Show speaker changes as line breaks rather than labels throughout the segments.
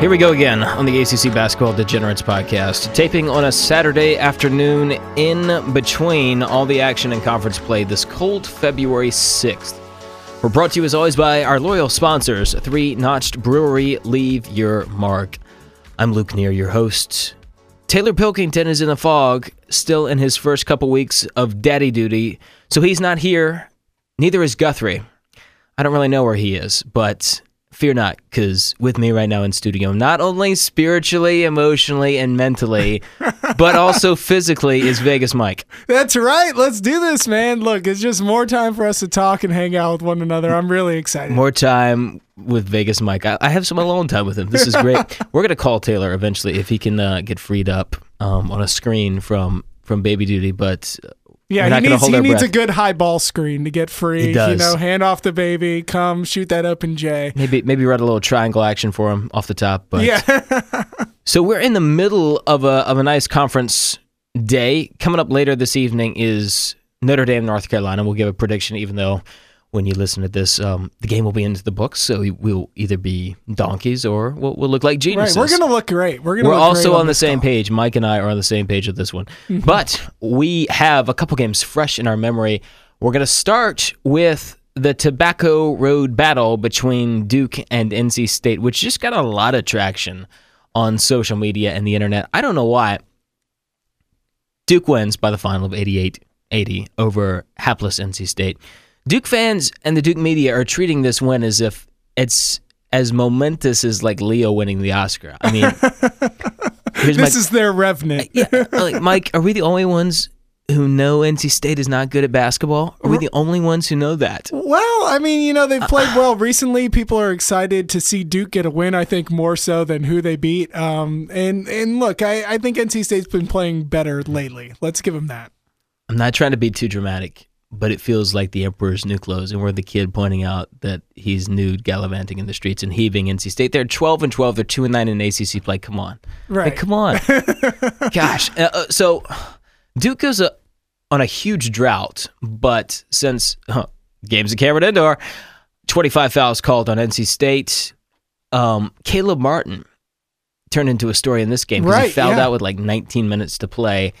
Here we go again on the ACC Basketball Degenerates podcast, taping on a Saturday afternoon in between all the action and conference play this cold February 6th. We're brought to you as always by our loyal sponsors, Three Notched Brewery. Leave your mark. I'm Luke Neer, your host. Taylor Pilkington is in the fog, still in his first couple weeks of daddy duty, so he's not here. Neither is Guthrie. I don't really know where he is, but fear not, because with me right now in studio, not only spiritually, emotionally, and mentally, but also physically, is Vegas Mike.
That's right. Let's do this, man. Look, it's just more time for us to talk and hang out with one another. I'm really excited.
More time with Vegas Mike. I, I have some alone time with him. This is great. We're gonna call Taylor eventually if he can uh, get freed up um, on a screen from from baby duty, but
yeah,
we're
he needs he needs a good high ball screen to get free.
He does.
You know, hand off the baby, come shoot that open J.
maybe maybe run a little triangle action for him off the top. But
Yeah.
So we're in the middle of a of a nice conference day. Coming up later this evening is Notre Dame, North Carolina. We'll give a prediction, even though when you listen to this, um, the game will be into the books. So we- we'll either be donkeys or we'll, we'll look like
right.
geniuses.
We're gonna look great. We're gonna.
We're
look
also
great
on the same page. Mike and I are on the same page with this one. but we have a couple games fresh in our memory. We're going to start with the Tobacco Road battle between Duke and NC State, which just got a lot of traction on social media and the internet. I don't know why. Duke wins by the final of 88 80 over hapless NC State. Duke fans and the Duke media are treating this win as if it's as momentous as like Leo winning the Oscar. I mean,
This is their revenant.
yeah, like Mike, are we the only ones who know NC State is not good at basketball? Are we the only ones who know that?
Well, I mean, you know,
Uh,
they've played well recently. People are excited to see Duke get a win. I think more so than who they beat. Um, and and look, I, I think NC State's been playing better lately. Let's give them that.
I'm not trying to be too dramatic, but it feels like the Emperor's new clothes, and we're the kid pointing out that he's nude, gallivanting in the streets and heaving NC State. They're 12 and 12. They're two and nine in ACC play. Come on,
Right.
Like, come on, gosh. Uh, uh, so Duke goes uh, on a huge drought, but since huh, games at Cameron Indoor, 25 fouls called on NC State. Um, Caleb Martin turned into a story in this game because he fouled
yeah.
out with like 19 minutes to play,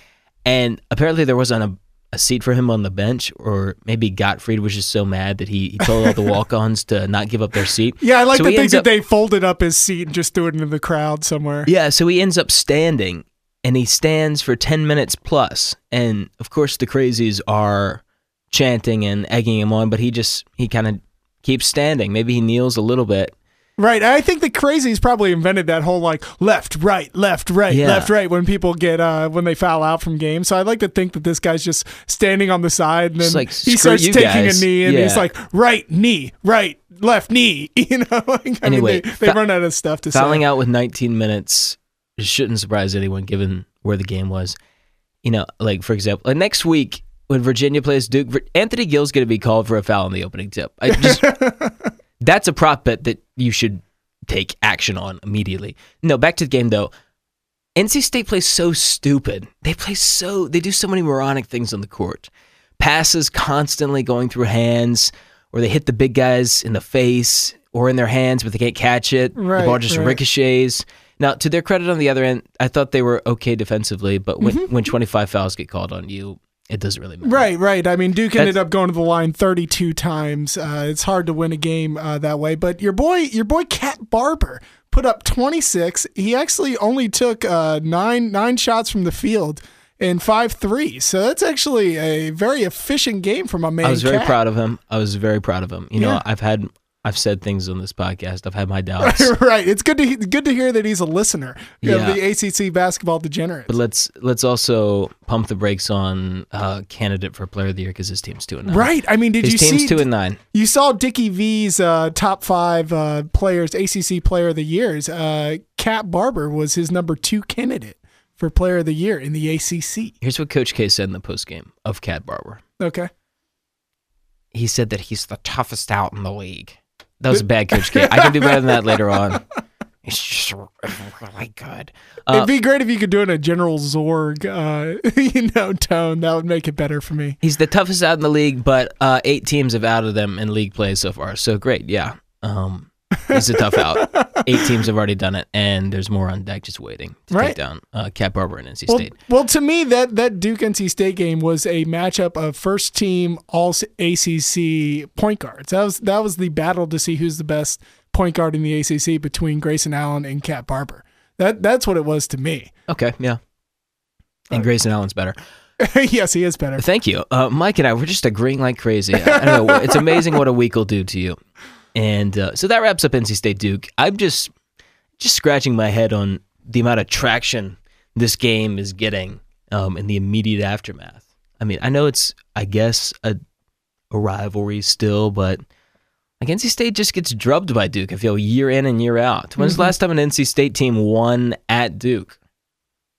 and apparently there wasn't a, a seat for him on the bench, or maybe Gottfried was just so mad that he, he told all the walk-ons to not give up their seat.
Yeah, I like
So
to think that
up-
they folded up his seat and just threw it into the crowd somewhere.
Yeah, so he ends up standing, and he stands for 10 minutes plus, and of course the crazies are chanting and egging him on, but he just he kind of keeps standing. Maybe he kneels a little bit.
Right. I think the crazies probably invented that whole like left, right, left, right,
Yeah.
left, right when people get uh when they foul out from games. So I'd like to think that this guy's just standing on the side and then
like,
he starts taking
guys."
a knee and he's like right knee, right, left knee. You know, like, I
Anyway,
mean, they, they
fa-
run out of stuff to
Fouling
say.
out with 19 minutes shouldn't surprise anyone given where the game was. You know, like for example, like next week when Virginia plays Duke, Anthony Gill's going to be called for a foul in the opening tip. I just that's a prop bet that you should take action on immediately. No, back to the game though. NC State plays so stupid. They play so they do so many moronic things on the court. Passes constantly going through hands, or they hit the big guys in the face or in their hands, but they can't catch it. the ball just
right.
ricochets. Now, to their credit on the other end, I thought they were okay defensively, but when,
Mm-hmm.
when 25 fouls get called on you, it doesn't really matter.
Right, right. I mean, Duke ended up going to the line 32 times. Uh, it's hard to win a game uh, that way. But your boy, your boy, Cat Barber put up 26. He actually only took uh, nine nine shots from the field and three. So that's actually a very efficient game from my man.
I was very
Cat.
proud of him. I was very proud of him. You know, I've had I've said things on this podcast. I've had my doubts.
right. It's good to good to hear that he's a listener
Yeah.
of the ACC basketball degenerates.
But let's let's also pump the brakes on uh, candidate for player of the year because his team's two and nine.
Right. I mean, did
His
you
team's
see?
two and nine.
You saw Dickie V's uh, top five uh, players, ACC Player of the Years. Uh, Cat Barber was his number two candidate for Player of the Year in the ACC.
Here's what Coach K said in the post game of Cat Barber.
Okay.
He said that he's the toughest out in the league. That was a bad Coach K. I can do better than that later on. It's just really good. Uh,
It'd be great if you could do it in a General Zorg, uh, you know, tone. That would make it better for me.
he's the toughest out in the league, but uh, eight teams have outed them in league play so far. So great, yeah. Um, Is a tough out. Eight teams have already done it, and there's more on deck just waiting to
Right.
take down uh, Cat Barber and NC
Well,
State.
well, to me, that that Duke NC State game was a matchup of first team All ACC point guards. That was that was the battle to see who's the best point guard in the ACC between Grayson Allen and Cat Barber. That that's what it was to me.
Okay, yeah. And Grayson Allen's better.
yes, he is better.
Thank you. Uh, Mike and I, we're just agreeing like crazy. I I don't know. It's amazing what a week will do to you. And uh, so that wraps up NC State Duke. I'm just just scratching my head on the amount of traction this game is getting um, in the immediate aftermath. I mean, I know it's, I guess, a, a rivalry still, but like NC State just gets drubbed by Duke. I feel year in and year out. When's the last time an NC State team won at Duke?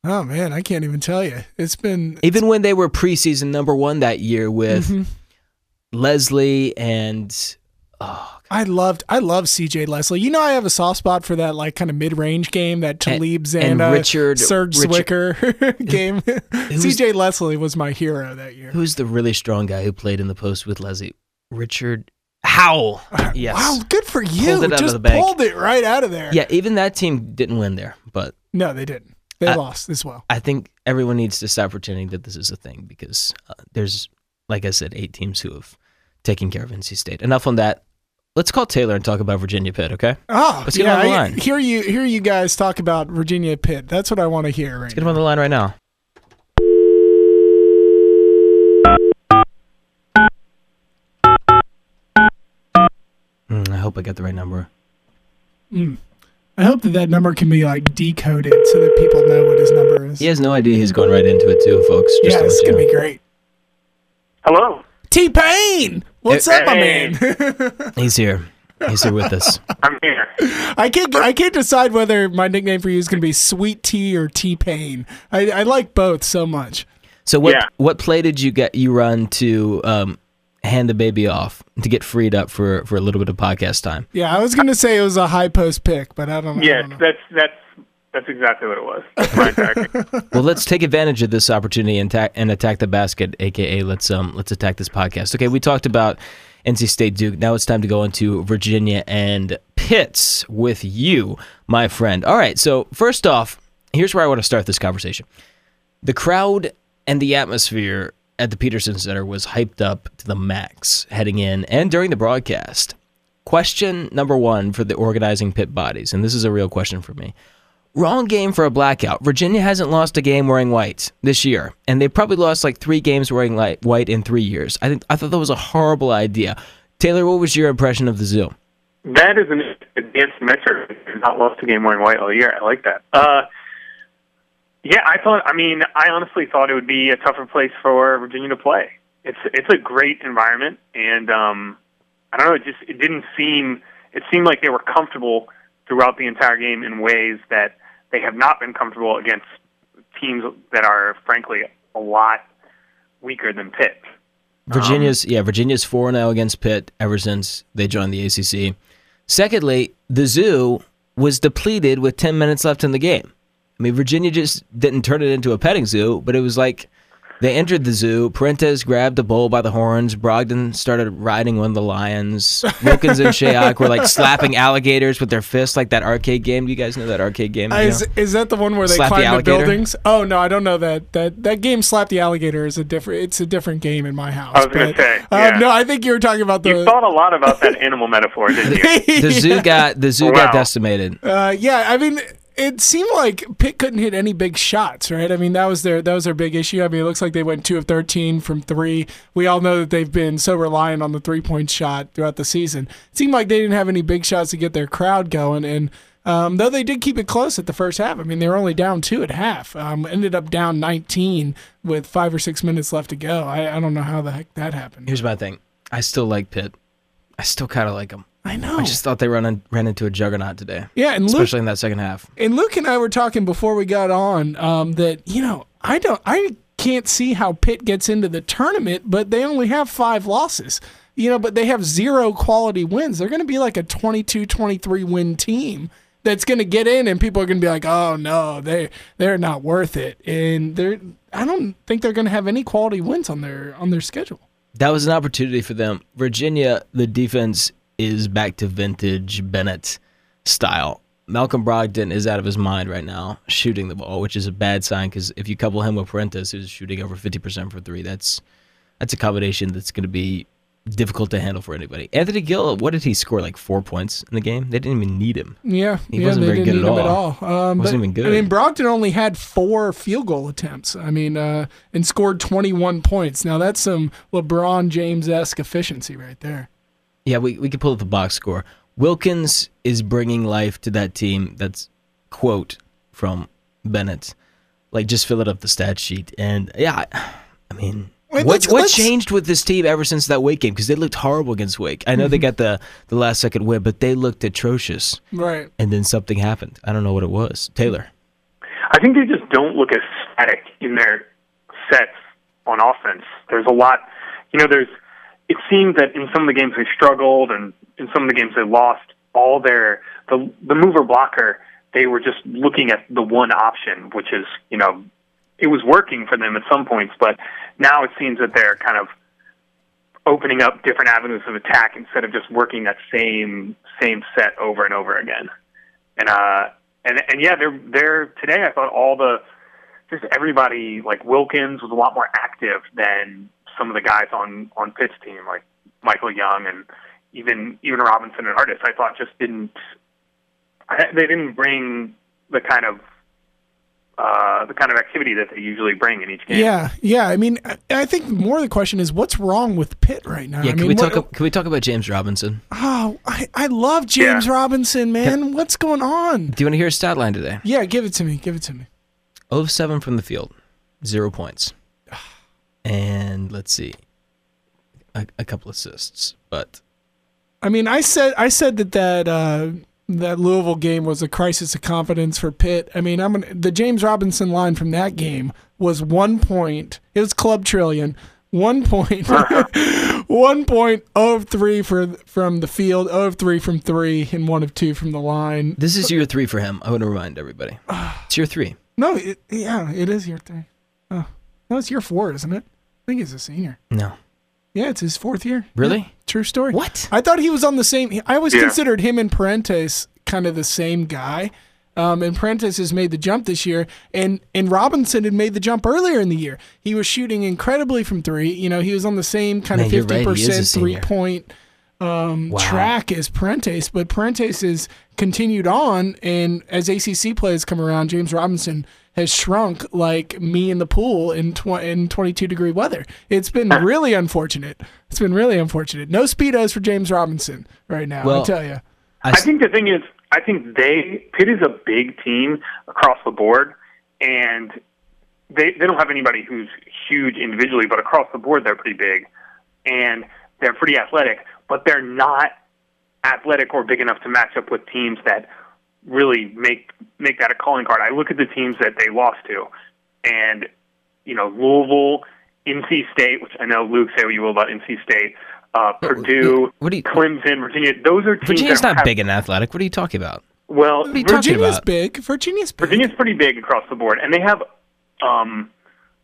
Oh man, I can't even tell you. It's been
Even when they were preseason number one that year with
Mhm.
Leslie and oh,
I loved I love CJ Leslie. You know I have a soft spot for that like kind of mid range game, that Talib
and
Zanna,
Richard-
Serge
Richard-
Zwikker game. CJ Leslie was my hero that year.
who's the really strong guy who played in the post with Leslie? Richard Howell. Yes.
Wow, good for you.
Pulled it
Just pulled it right out of there.
Yeah, even that team didn't win there, but
No, they didn't. They
I-
lost as well.
I think everyone needs to stop pretending that this is a thing because uh, there's, like I said, eight teams who have taken care of NC State. Enough on that. Let's call Taylor and talk about Virginia Pitt, okay?
Oh,
Let's get
yeah,
him on the
I-
line.
hear you hear you guys talk about Virginia Pitt. That's what I want to hear right
Let's get him on the line right now. Mm, I hope I got the right number.
I hope that that number can be like decoded so that people know what his number is.
He has no idea he's going right into it too, folks. Just
yeah,
to
this is gonna
know.
be great.
Hello.
T Pain, what's up, my man?
He's here. He's here with us.
I'm here.
I can't I can't decide whether my nickname for you is gonna be Sweet Tea or T Pain. I, I like both so much.
So what
Yeah.
what play did you get you run to um, hand the baby off to get freed up for for a little bit of podcast time?
Yeah, I was gonna say it was a high post pick, but I don't know. I
Yes,
don't know.
that's that's that's exactly what it was. That's my tactic.
Well, let's take advantage of this opportunity and, ta- and attack the basket, aka let's um let's attack this podcast. Okay, we talked about NC State Duke. Now it's time to go into Virginia and Pitts with you, my friend. All right, so first off, here's where I want to start this conversation. The crowd and the atmosphere at the Petersen Center was hyped up to the max heading in and during the broadcast. Question number one for the organizing Pitt bodies, and this is a real question for me. Wrong game for a blackout. Virginia hasn't lost a game wearing white this year, and they probably lost like three games wearing light, white in three years. I think I thought that was a horrible idea. Taylor, what was your impression of the zoo?
that is an advanced metric. Not lost a game wearing white all year. I like that. Uh, yeah, I thought. I mean, I honestly thought it would be a tougher place for Virginia to play. It's it's a great environment, and um, I don't know. It just it didn't seem. It seemed like they were comfortable throughout the entire game in ways that they have not been comfortable against teams that are frankly a lot weaker than Pitt.
Virginia's um, yeah, Virginia's four zero oh against Pitt ever since they joined the ACC. Secondly, the zoo was depleted with ten minutes left in the game. I mean, Virginia just didn't turn it into a petting zoo, but it was like they entered the zoo. Perrantes grabbed the bull by the horns. Brogdon started riding one of the lions. Wilkins and Shayok were like slapping alligators with their fists, like that arcade game. Do you guys know that arcade game?
Uh, Is, is that the one where they
Slap the
climb the,
alligator?
buildings? Oh no, I don't know that. That that game Slap the Alligator is a different. It's a different game in my house.
I was gonna
but,
say,
uh,
yeah.
no, I think you were talking about the.
You thought a lot about that animal metaphor, didn't you?
The zoo got the zoo got decimated.
Uh, yeah, I mean, it seemed like Pitt couldn't hit any big shots, right? I mean, that was their that was their big issue. I mean, it looks like they went two of thirteen from three. We all know that they've been so reliant on the three point shot throughout the season. It seemed like they didn't have any big shots to get their crowd going, and um, though they did keep it close at the first half, I mean, they were only down two at half. Um, ended up down nineteen with five or six minutes left to go. I, I don't know how the heck that happened.
Here's my thing. I still like Pitt. I still kind of like them.
I know.
I just thought they ran ran into a juggernaut today,
yeah, and Luke
especially in that second half.
and Luke and I were talking before we got on um, that you know I don't I can't see how Pitt gets into the tournament, but they only have five losses. You know, but they have zero quality wins. They're going to be like a 22-23 win team that's going to get in, and people are going to be like, "Oh no, they they're not worth it." And they're I don't think they're going to have any quality wins on their on their schedule.
That was an opportunity for them. Virginia, the defense is back to vintage Bennett style. Malcolm Brogdon is out of his mind right now shooting the ball, which is a bad sign because if you couple him with Perrantes, who's shooting over 50% for three, that's that's a combination that's going to be difficult to handle for anybody. Anthony Gill, what did he score? Like four points in the game? They didn't even need him.
Yeah,
He
yeah,
wasn't very good at all.
at all. Um,
Wasn't
but,
even good.
I mean, Brogdon only had four field goal attempts. I mean, uh, and scored 21 points. Now that's some LeBron James esque efficiency right there.
Yeah, we, we could pull up the box score. Wilkins is bringing life to that team. That's quote from Bennett. Like, just fill it up the stat sheet. And yeah, I, I mean,
Wait,
what
let's-
what
let's-
changed with this team ever since that Wake game? Because they looked horrible against Wake. I know
Mm-hmm.
they got the the last second win, but they looked atrocious.
Right.
And then something happened. I don't know what it was. Taylor.
I think they just don't look as static in their sets on offense. There's a lot, you know. There's. It seems that in some of the games they struggled, and in some of the games they lost. All their the the mover blocker, they were just looking at the one option, which is you know, it was working for them at some points, but now it seems that they're kind of opening up different avenues of attack instead of just working that same same set over and over again. And uh and and yeah, they're they're today. I thought all the just everybody like Wilkins was a lot more active than some of the guys on on Pitt's team, like Michael Young and even even Robinson and Artis. I thought just didn't they didn't bring the kind of uh, the kind of activity that they usually bring in each game.
Yeah, yeah. I mean, I, I think more of the question is what's wrong with Pitt right now.
Yeah,
I
can
mean,
we
what-
talk? Can we talk about James Robinson?
Oh, I, I love James
Yeah.
Robinson, man. What's going on?
Do you want to hear his stat line today?
Yeah, give it to me. Give it to me.
0 of 7 from the field, zero points, and let's see, a, a couple assists, but
I mean, I said I said that that uh, that Louisville game was a crisis of confidence for Pitt. I mean, I'm gonna, the James Robinson line from that game was one point. It was club trillion. One point, one point of three for from the field, of three from three, and one of two from the line.
this is year three for him. I want to remind everybody. It's year three.
No, it, yeah, it is year three. Oh, no, it's year four, isn't it? I think he's a senior.
No,
Yeah, it's his fourth year.
Really?
Yeah, true story.
What?
I thought he was on the same. I always
Yeah.
considered him and Perrantes kind of the same guy. Um, and Perrantes has made the jump this year, and and Robinson had made the jump earlier in the year. He was shooting incredibly from three. You know, he was on the same kind
Man,
of
you're right,
fifty
he is a
percent three
senior.
point um,
Wow.
track as Perrantes, but Perrantes has continued on, and as ACC players come around, James Robinson has shrunk like me in the pool in tw- in 22 degree weather. It's been really unfortunate. It's been really unfortunate. No speedos for James Robinson right now.
Well,
I tell you.
I,
I think the thing is, I think they Pitt is a big team across the board, and they they don't have anybody who's huge individually, but across the board they're pretty big, and they're pretty athletic, but they're not athletic or big enough to match up with teams that really make make that a calling card. I look at the teams that they lost to, and you know Louisville, NC State, which I know Luke say what you will about NC State, uh, Purdue,
what do you-
Clemson, Virginia. Those are teams
Virginia's
that
not
have,
big and athletic. What are you talking about?
Well,
are you talking
Virginia's big. Virginia's big.
Virginia's pretty big across the board, and they have um,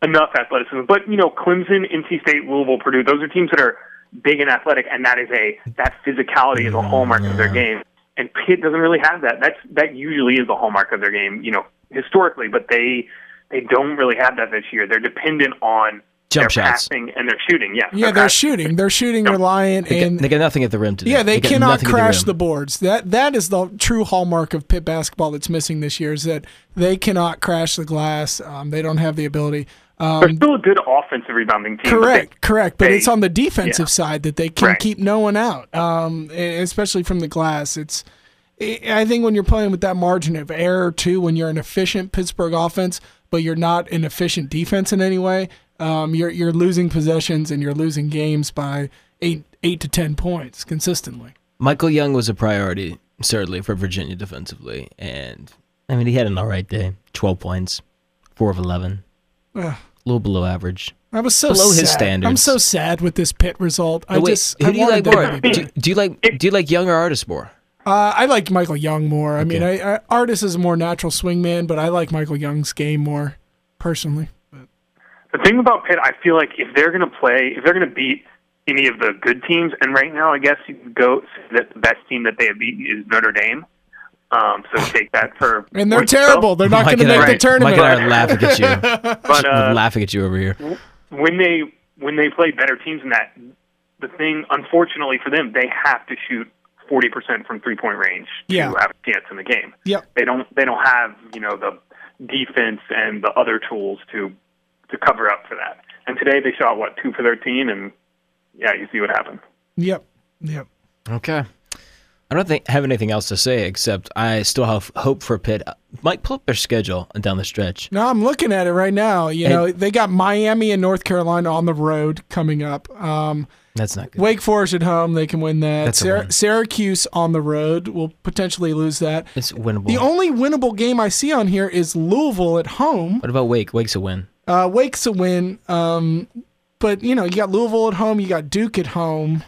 enough athleticism. But you know, Clemson, NC State, Louisville, Purdue, those are teams that are big and athletic, and that is a that physicality is a hallmark of their game. And Pitt doesn't really have that. That's that usually is the hallmark of their game, you know, historically. But they they don't really have that this year. They're dependent on
Jump
their
shots.
passing and their shooting. Yes,
yeah,
their
they're
passing.
shooting. They're shooting reliant
They,
and
got, they got nothing at the rim today.
Yeah, they,
got
cannot crash
rim.
the boards. That that is the true hallmark of Pitt basketball that's missing this year is that they cannot crash the glass. Um, they don't have the ability.
They're
Um,
still a good offensive rebounding team. but they-
correct, correct. But
they-
it's on the defensive
yeah.
side that they can
Right.
keep no one out, um, especially from the glass. It's I I think when you're playing with that margin of error too, when you're an efficient Pittsburgh offense, but you're not an efficient defense in any way, um, you're you're losing possessions and you're losing games by eight eight to ten points consistently.
Michael Young was a priority, certainly, for Virginia defensively. And, I mean, he had an all right day 12 points, 4 of 11,
Ugh.
A little below average.
I was so
Below
sad.
his standards.
I'm so sad with this Pitt result. I
Oh, wait,
just
who
I
do you like more? Do, do you like do you like Young or Artis more?
Uh, I like Michael Young more. I mean,
Okay.
I, I, Artis is a more natural swingman, but I like Michael Young's game more personally. But
The thing about Pitt, I feel like if they're going to play, if they're going to beat any of the good teams. And right now, I guess you could go say that the best team that they have beaten is Notre Dame. Um, so take that for
And they're
what you
terrible. They're not going to make
I-
the tournament.
Mike and I are laughing at you.
But uh,
laughing at you over here.
when they when they play better teams than that, the thing, unfortunately for them, they have to shoot forty percent from three point range
Yeah.
to have a chance in the game.
Yep.
They don't they don't have you know the defense and the other tools to to cover up for that. And today they shot what two for thirteen, and yeah, you see what happened.
Yep. Yep.
Okay. I don't think have anything else to say except I still have hope for Pitt. Mike, pull up their schedule down the stretch.
No, I'm looking at it right now. You
And-
know, they got Miami and North Carolina on the road coming up. Um,
That's not good.
Wake Forest at home, they can win that.
That's a
Syr-
win.
Syracuse on the road will potentially lose that.
It's winnable.
The only winnable game I see on here is Louisville at home.
what about Wake? Wake's a win.
Uh, Wake's a win. Um, but you know, you got Louisville at home, you got Duke at home.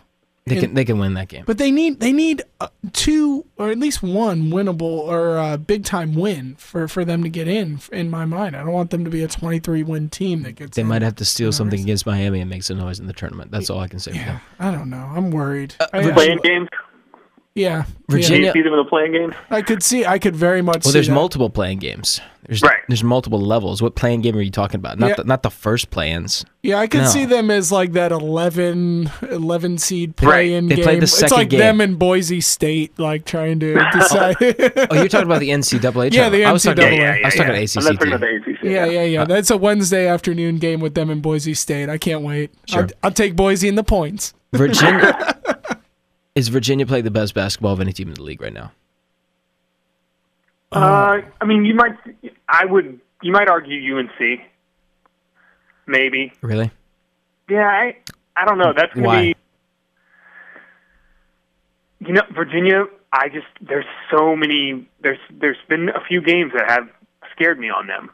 They
And-
can they can win that game.
But they need they need uh, two or at least one winnable or uh, big time win for, for them to get in. In my mind, I don't want them to be a 23 win team that gets.
They
in.
might have to steal something against Miami and make some noise in the tournament. That's all I can say. for
Yeah,
them.
I don't know. I'm worried.
Uh,
I,
Playing games.
Yeah,
Do
Virginia-
you see them in the playing games?
yeah. I could see. I could very much.
Well,
see
there's
that.
multiple playing games. There's
Right.
there's multiple levels. What playing game are you talking about? Not
Yeah.
the, not the first play-ins.
Yeah, I could
No.
see them as like that 11, 11 seed
Right.
play-in
They
game.
played the
it's like
game.
them and Boise State, like trying to decide.
Oh, oh, you're talking about the NCAA.
Yeah, the
tournament. I was talking,
NCAA.
Yeah, yeah, yeah.
I was talking
yeah.
ACC
I'm not talking about the ACC.
yeah, yeah, yeah. Uh, That's a Wednesday afternoon game with them and Boise State. I can't wait.
Sure.
I'll, I'll take Boise in the points.
Virginia is Virginia playing the best basketball of any team in the league right now.
Uh, I mean, you might. I would. You might argue UNC. Maybe.
Really?
Yeah, I. I don't know. That's gonna
Why?
be. You know, Virginia. I just there's so many. There's there's been a few games that have scared me on them.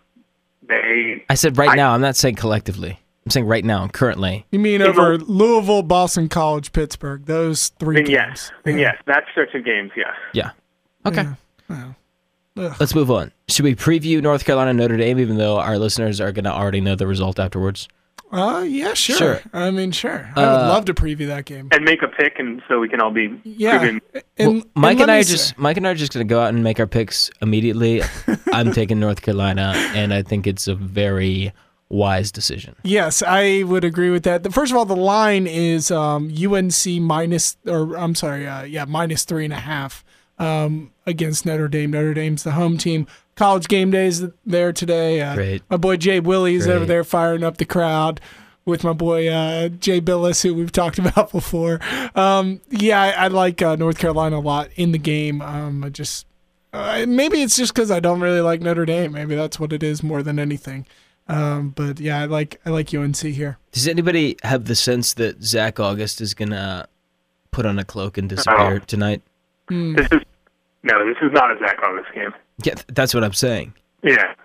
They.
I said right
I-
now. I'm not saying collectively. I'm saying right now, currently.
You mean
You
over
know-
Louisville, Boston College, Pittsburgh? Those three
Then
games.
yes. Then
Yeah.
yes. That stretch of games. Yes.
Yeah. Okay.
Yeah. Well.
Let's move on. Should we preview North Carolina Notre Dame, even though our listeners are going to already know the result afterwards?
Uh, yeah, sure.
Sure.
I mean, sure. I would
Uh,
love to preview that game.
And make a pick, and so we can all be
Yeah.
proven.
And,
Well, Mike and,
let
I are just Mike and I are just going to go out and make our picks immediately. I'm taking North Carolina, and I think it's a very wise decision.
Yes, I would agree with that. The- First of all, the line is um, UNC minus, or I'm sorry, uh, yeah, minus three and a half um, against Notre Dame. Notre Dame's the home team. College game days there today. Uh,
Great.
My boy Jay Willie's over there firing up the crowd with my boy uh, Jay Bilas, who we've talked about before. Um, yeah, I, I like uh, North Carolina a lot in the game. Um, I just uh, maybe it's just because I don't really like Notre Dame. Maybe that's what it is more than anything. Um, but yeah, I like I like UNC here.
Does anybody have the sense that Zach Auguste is going to put on a cloak and disappear
Oh.
tonight?
This is no. This is not a Zach Auguste game.
Yeah, th- that's what I'm saying.
Yeah.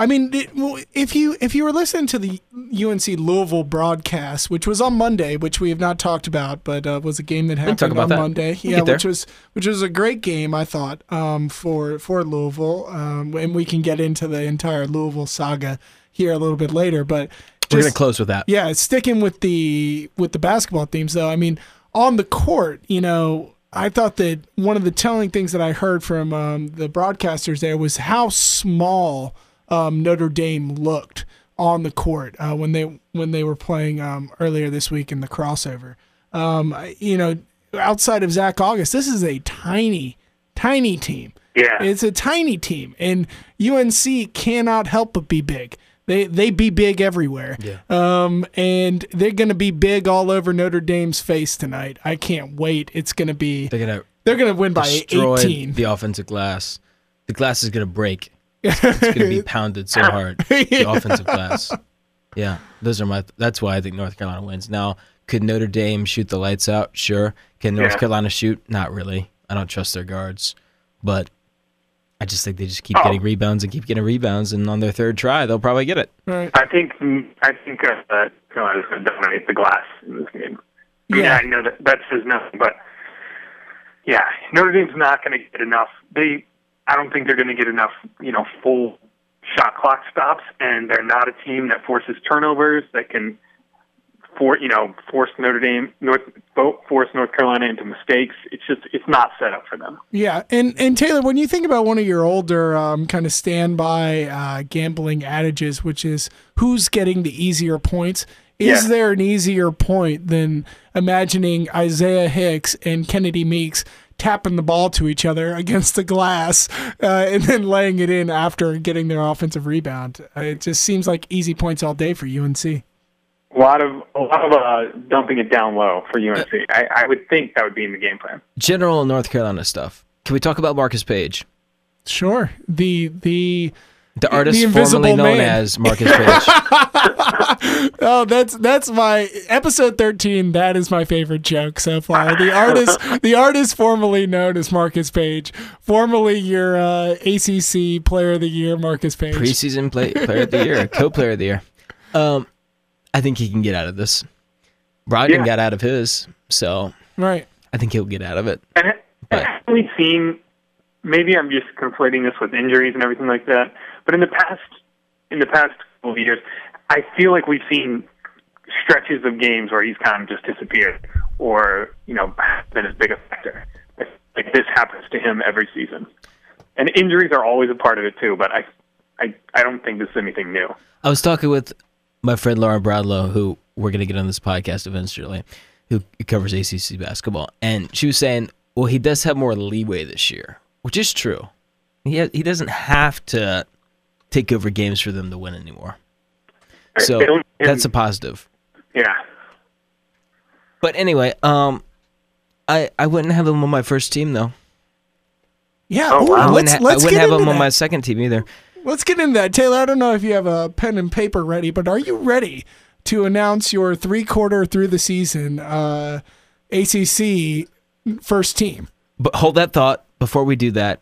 I mean, it, well, if you if you were listening to the UNC Louisville broadcast, which was on Monday, which we have not talked about, but uh, was a game that
can talk
happened
about
on
that.
Monday.
We'll
yeah, which was which was a great game, I thought, um, for for Louisville, um, and we can get into the entire Louisville saga here a little bit later. But
We're gonna close with that.
yeah, sticking with the with the basketball themes though. I mean, on the court, you know, I thought that one of the telling things that I heard from um, the broadcasters there was how small um, Notre Dame looked on the court uh, when they when they were playing um, earlier this week in the crossover. Um, you know, outside of Zach Auguste, this is a tiny, tiny team.
Yeah.
It's a tiny team, and UNC cannot help but be big. They they be big everywhere.
Yeah.
Um, and they're gonna be big all over Notre Dame's face tonight. I can't wait. It's gonna be.
They're going to
They're gonna win by eighteen.
the offensive glass. The glass is going to break. It's going to be pounded so hard. The offensive glass. Yeah, those are my. That's why I think North Carolina wins. Now, could Notre Dame shoot the lights out? Sure. Can North
Yeah.
Carolina shoot? Not really. I don't trust their guards, but I just think they just keep
Oh.
getting rebounds and keep getting rebounds, and on their third try, they'll probably get it.
Right.
I think I think uh, uh, Carolina's going to dominate the glass in this game. I mean,
Yeah.
I know that that says nothing, but yeah, Notre Dame's not going to get enough. They, I don't think they're going to get enough, you know, full shot clock stops, and they're not a team that forces turnovers that can for you know forced Notre Dame, North forced North Carolina into mistakes. It's just it's not set up for them.
Yeah, and and Taylor, when you think about one of your older um, kind of standby uh, gambling adages, which is who's getting the easier points. Is
Yeah.
there an easier point than imagining Isaiah Hicks and Kennedy Meeks tapping the ball to each other against the glass uh, and then laying it in after getting their offensive rebound? Uh, It just seems like easy points all day for UNC.
A lot of a lot of uh, dumping it down low for UNC. I, I would think that would be in the game plan.
General North Carolina stuff. Can we talk about Marcus Paige,
Sure, the the
the artist
invisible
formerly known
man.
as Marcus Paige?
Oh, that's that's my episode thirteen. That is my favorite joke so far. The artist, the artist formerly known as Marcus Paige, formerly your uh, ACC Player of the Year, Marcus Paige.
preseason play, player of the year, co-player of the year. Um, I think he can get out of this. Brogdon
Yeah.
got out of his, so
right.
I think he'll get out of it.
And ha-
But-
haven't we seen? Maybe I'm just conflating this with injuries and everything like that. But in the past, in the past couple of years, I feel like we've seen stretches of games where he's kind of just disappeared, or you know, been as big a factor. Like this happens to him every season, and injuries are always a part of it too. But I, I, I don't think this is anything new.
I was talking with my friend Lauren Brownlow, who we're going to get on this podcast eventually, who covers ACC basketball, and she was saying, "Well, he does have more leeway this year, which is true. He ha- he doesn't have to take over games for them to win anymore. So
They
that's a positive.
yeah.
But anyway, um, I I wouldn't have him on my first team though.
Yeah.
Oh, wow.
I wouldn't,
let's
ha- I
let's
wouldn't
get
have
into
him on my second team either.
Let's get into that, Taylor. I don't know if you have a pen and paper ready, but are you ready to announce your three quarter through the season uh, ACC first team?
But hold that thought. Before we do that,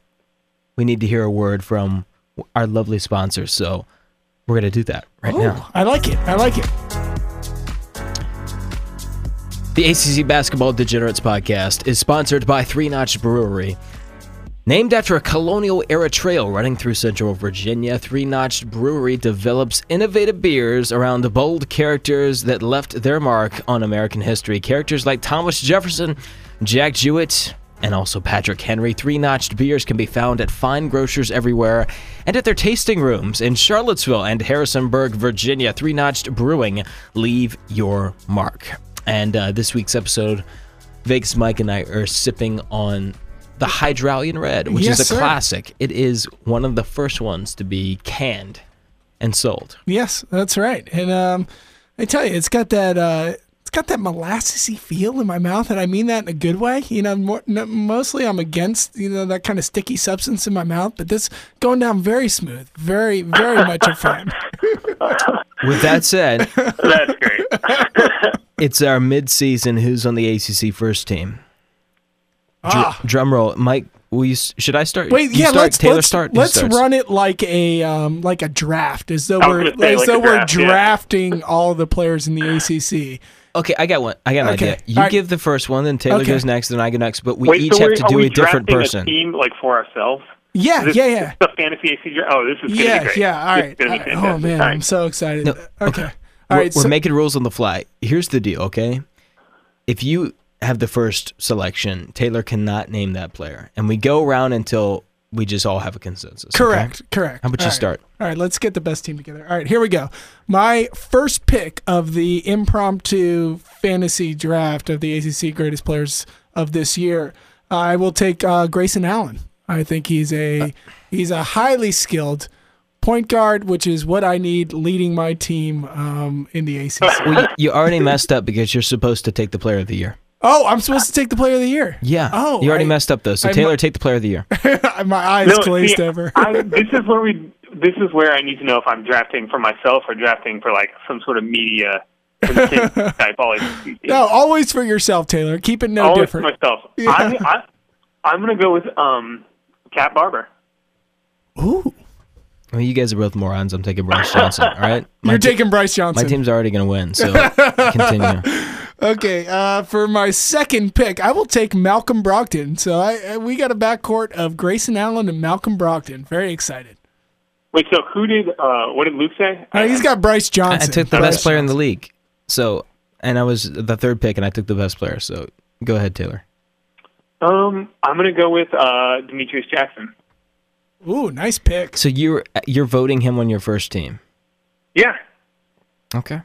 we need to hear a word from our lovely sponsors. So we're gonna do that right
Oh,
now.
I like it. I like it.
The ACC Basketball Degenerates podcast is sponsored by Three Notch Brewery. Named after a colonial era trail running through central Virginia, Three Notched Brewery develops innovative beers around the bold characters that left their mark on American history. Characters like Thomas Jefferson, Jack Jouett, and also Patrick Henry. Three Notched beers can be found at fine grocers everywhere and at their tasting rooms in Charlottesville and Harrisonburg, Virginia. Three Notched Brewing, leave your mark. And uh, this week's episode, Vegas Mike and I are sipping on the Hydraulion Red, which
Yes,
is a
sir.
classic. It is one of the first ones to be canned and sold.
Yes, that's right. And um, I tell you, it's got that uh, it's got that molassesy feel in my mouth, and I mean that in a good way. You know, more, no, mostly I'm against you know that kind of sticky substance in my mouth, but this going down very smooth, very very much a fan.
With that said,
That's great.
it's our mid-season. Who's on the ACC first team? Dr-
Ah.
Drum roll, Mike. Will you? Should I start?
Wait,
You
yeah,
start?
let's
Taylor
let's,
start.
Let's run it like a um like a draft, as though we're as
like
though
a
we're
draft, yeah.
drafting all the players in the ACC.
Okay, I got one. I got an
Okay,
idea. You
all right.
give the first one, then Taylor
Okay.
goes next, then I go next. But we
Wait,
each
so
have
we're-
to
are
do
we
a different person.
A team like for ourselves.
Yeah,
this,
yeah, yeah.
the fantasy AC draft? Oh, this is gonna be
Yeah,
great.
yeah. All
This
right.
is gonna be
I- oh man,
All
I'm so excited.
No,
okay.
okay.
All
we're,
right.
we're
so,
making rules on the fly. Here's the deal, okay? If you have the first selection, Taylor cannot name that player, and we go around until we just all have a consensus. okay?
correct. Correct.
How about you
All right.
start?
All right. Let's get the best team together. All right. Here we go. My first pick of the impromptu fantasy draft of the ACC greatest players of this year. I will take uh, Grayson Allen. I think he's a he's a highly skilled point guard, which is what I need leading my team um, in the ACC.
Well, you, you already messed up because you're supposed to take the player of the year.
Oh, I'm supposed to take the player of the year.
Yeah.
Oh,
you already
I-
messed up though. So
I
Taylor,
mu-
take the player of the year.
my eyes
No,
glazed
see,
over.
I, this is where we. This is where I need to know if I'm drafting for myself or drafting for like some sort of media instinct type. Always,
no, always for yourself, Taylor. Keep it no
always for
different.
myself.
Yeah.
I'm, I, I'm gonna go with um, Cat Barber.
Ooh,
Well, you guys are both morons. I'm taking Brice Johnson. All right. My
you're
te-
taking
Brice
Johnson.
My team's already going to win. So continue.
Okay, uh, for my second pick, I will take Malcolm Brogdon. So I, I- we got a backcourt of Grayson Allen and Malcolm Brogdon. Very excited.
Wait, so who did? Uh, what did Luke say?
Uh, he's got Brice Johnson.
I
Johnson.
took the
Brice
best player in the league. So and I was the third pick, and I took the best player. So go ahead, Taylor.
Um, I'm gonna go with uh, Demetrius Jackson.
Ooh, nice pick.
So you're you're voting him on your first team.
Yeah.
Okay.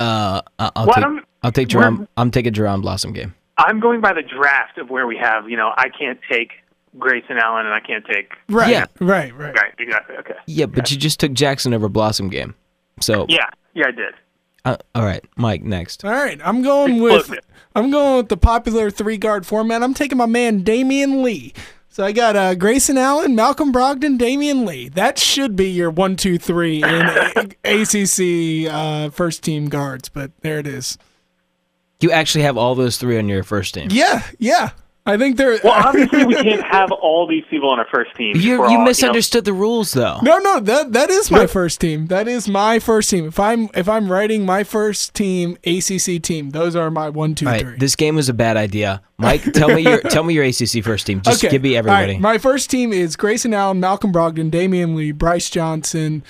Uh, I- I'll
Well,
take
I'm-
I'll take
we're-
Jerome. I'm taking Jerome Blossomgame.
I'm going by the draft of where we have. You know, I can't take Grayson Allen, and I can't take.
Right.
Yeah.
Right. Right.
Right. Exactly. Okay.
Yeah, but you just took Jackson over Blossomgame. So
Yeah. Yeah, I did.
uh, all right, Mike next.
All right, I'm going with I'm going with the popular three guard format. I'm taking my man Damion Lee. So I got uh, Grayson Allen, Malcolm Brogdon, Damion Lee. That should be your one, two, three in A- ACC uh, first team guards. But there it is.
You actually have all those three on your first team.
Yeah, yeah. I think they're.
Well, obviously, we can't have all these people on our first team.
You
We're
you
all, know-
misunderstood the rules though.
No, no, that that is my first team. That is my first team. If I'm if I'm writing my first team ACC team, those are my one, two,
All
three.
this game was a bad idea. Mike, tell me your tell me your ACC first team. Just give me
All right,
everybody.
My first team is Grayson Allen, Malcolm Brogdon, Damion Lee, Brice Johnson,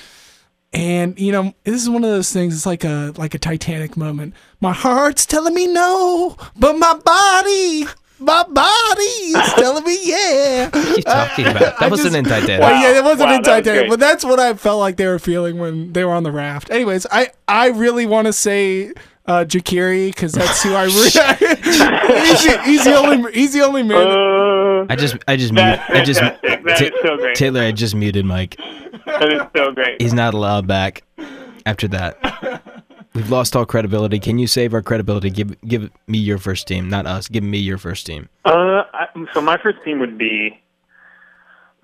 and you know this is one of those things. It's like a like a Titanic moment. My heart's telling me no, but my body, my body is telling me yeah.
what are you talking about? That
I
wasn't
just-
in Titanic.
Well, yeah, it wasn't
Wow,
in
that was
but that's what I felt like they were feeling when they were on the raft. Anyways, I I really want to say. Uh, Jakiri, because that's who I really. he's, the, he's the only. He's the only man.
Uh,
I just I just mute,
That's
I just
fantastic. That
Ta-
is so great.
Taylor, I just muted Mike.
that is so great.
He's not allowed back after that. We've lost all credibility. Can you save our credibility? Give give me your first team, not us. Give me your first team.
Uh, I, so my first team would be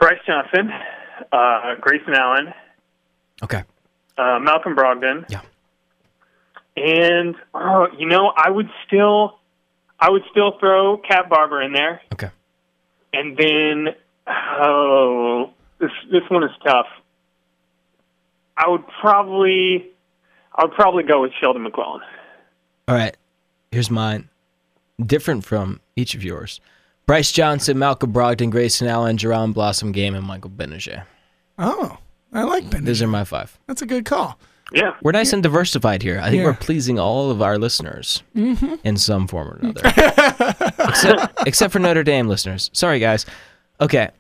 Brice Johnson, uh, Grayson Allen,
Okay.
uh, Malcolm Brogdon.
Yeah.
And oh, you know, I would still, I would still throw Cat Barber in there,
Okay.
and then oh, this this one is tough. I would probably, I would probably go with Sheldon McClellan.
All right. Here's mine. Different from each of yours. Brice Johnson, Malcolm Brogdon, Grayson Allen, Jerome Blossomgame, and Michael Gbinije.
Oh, I like Ben.
Those are my five.
That's a good call.
Yeah.
We're nice and diversified here. I think
Yeah.
we're pleasing all of our listeners mm-hmm. in some form or another. except, except for Notre Dame listeners. Sorry, guys. Okay.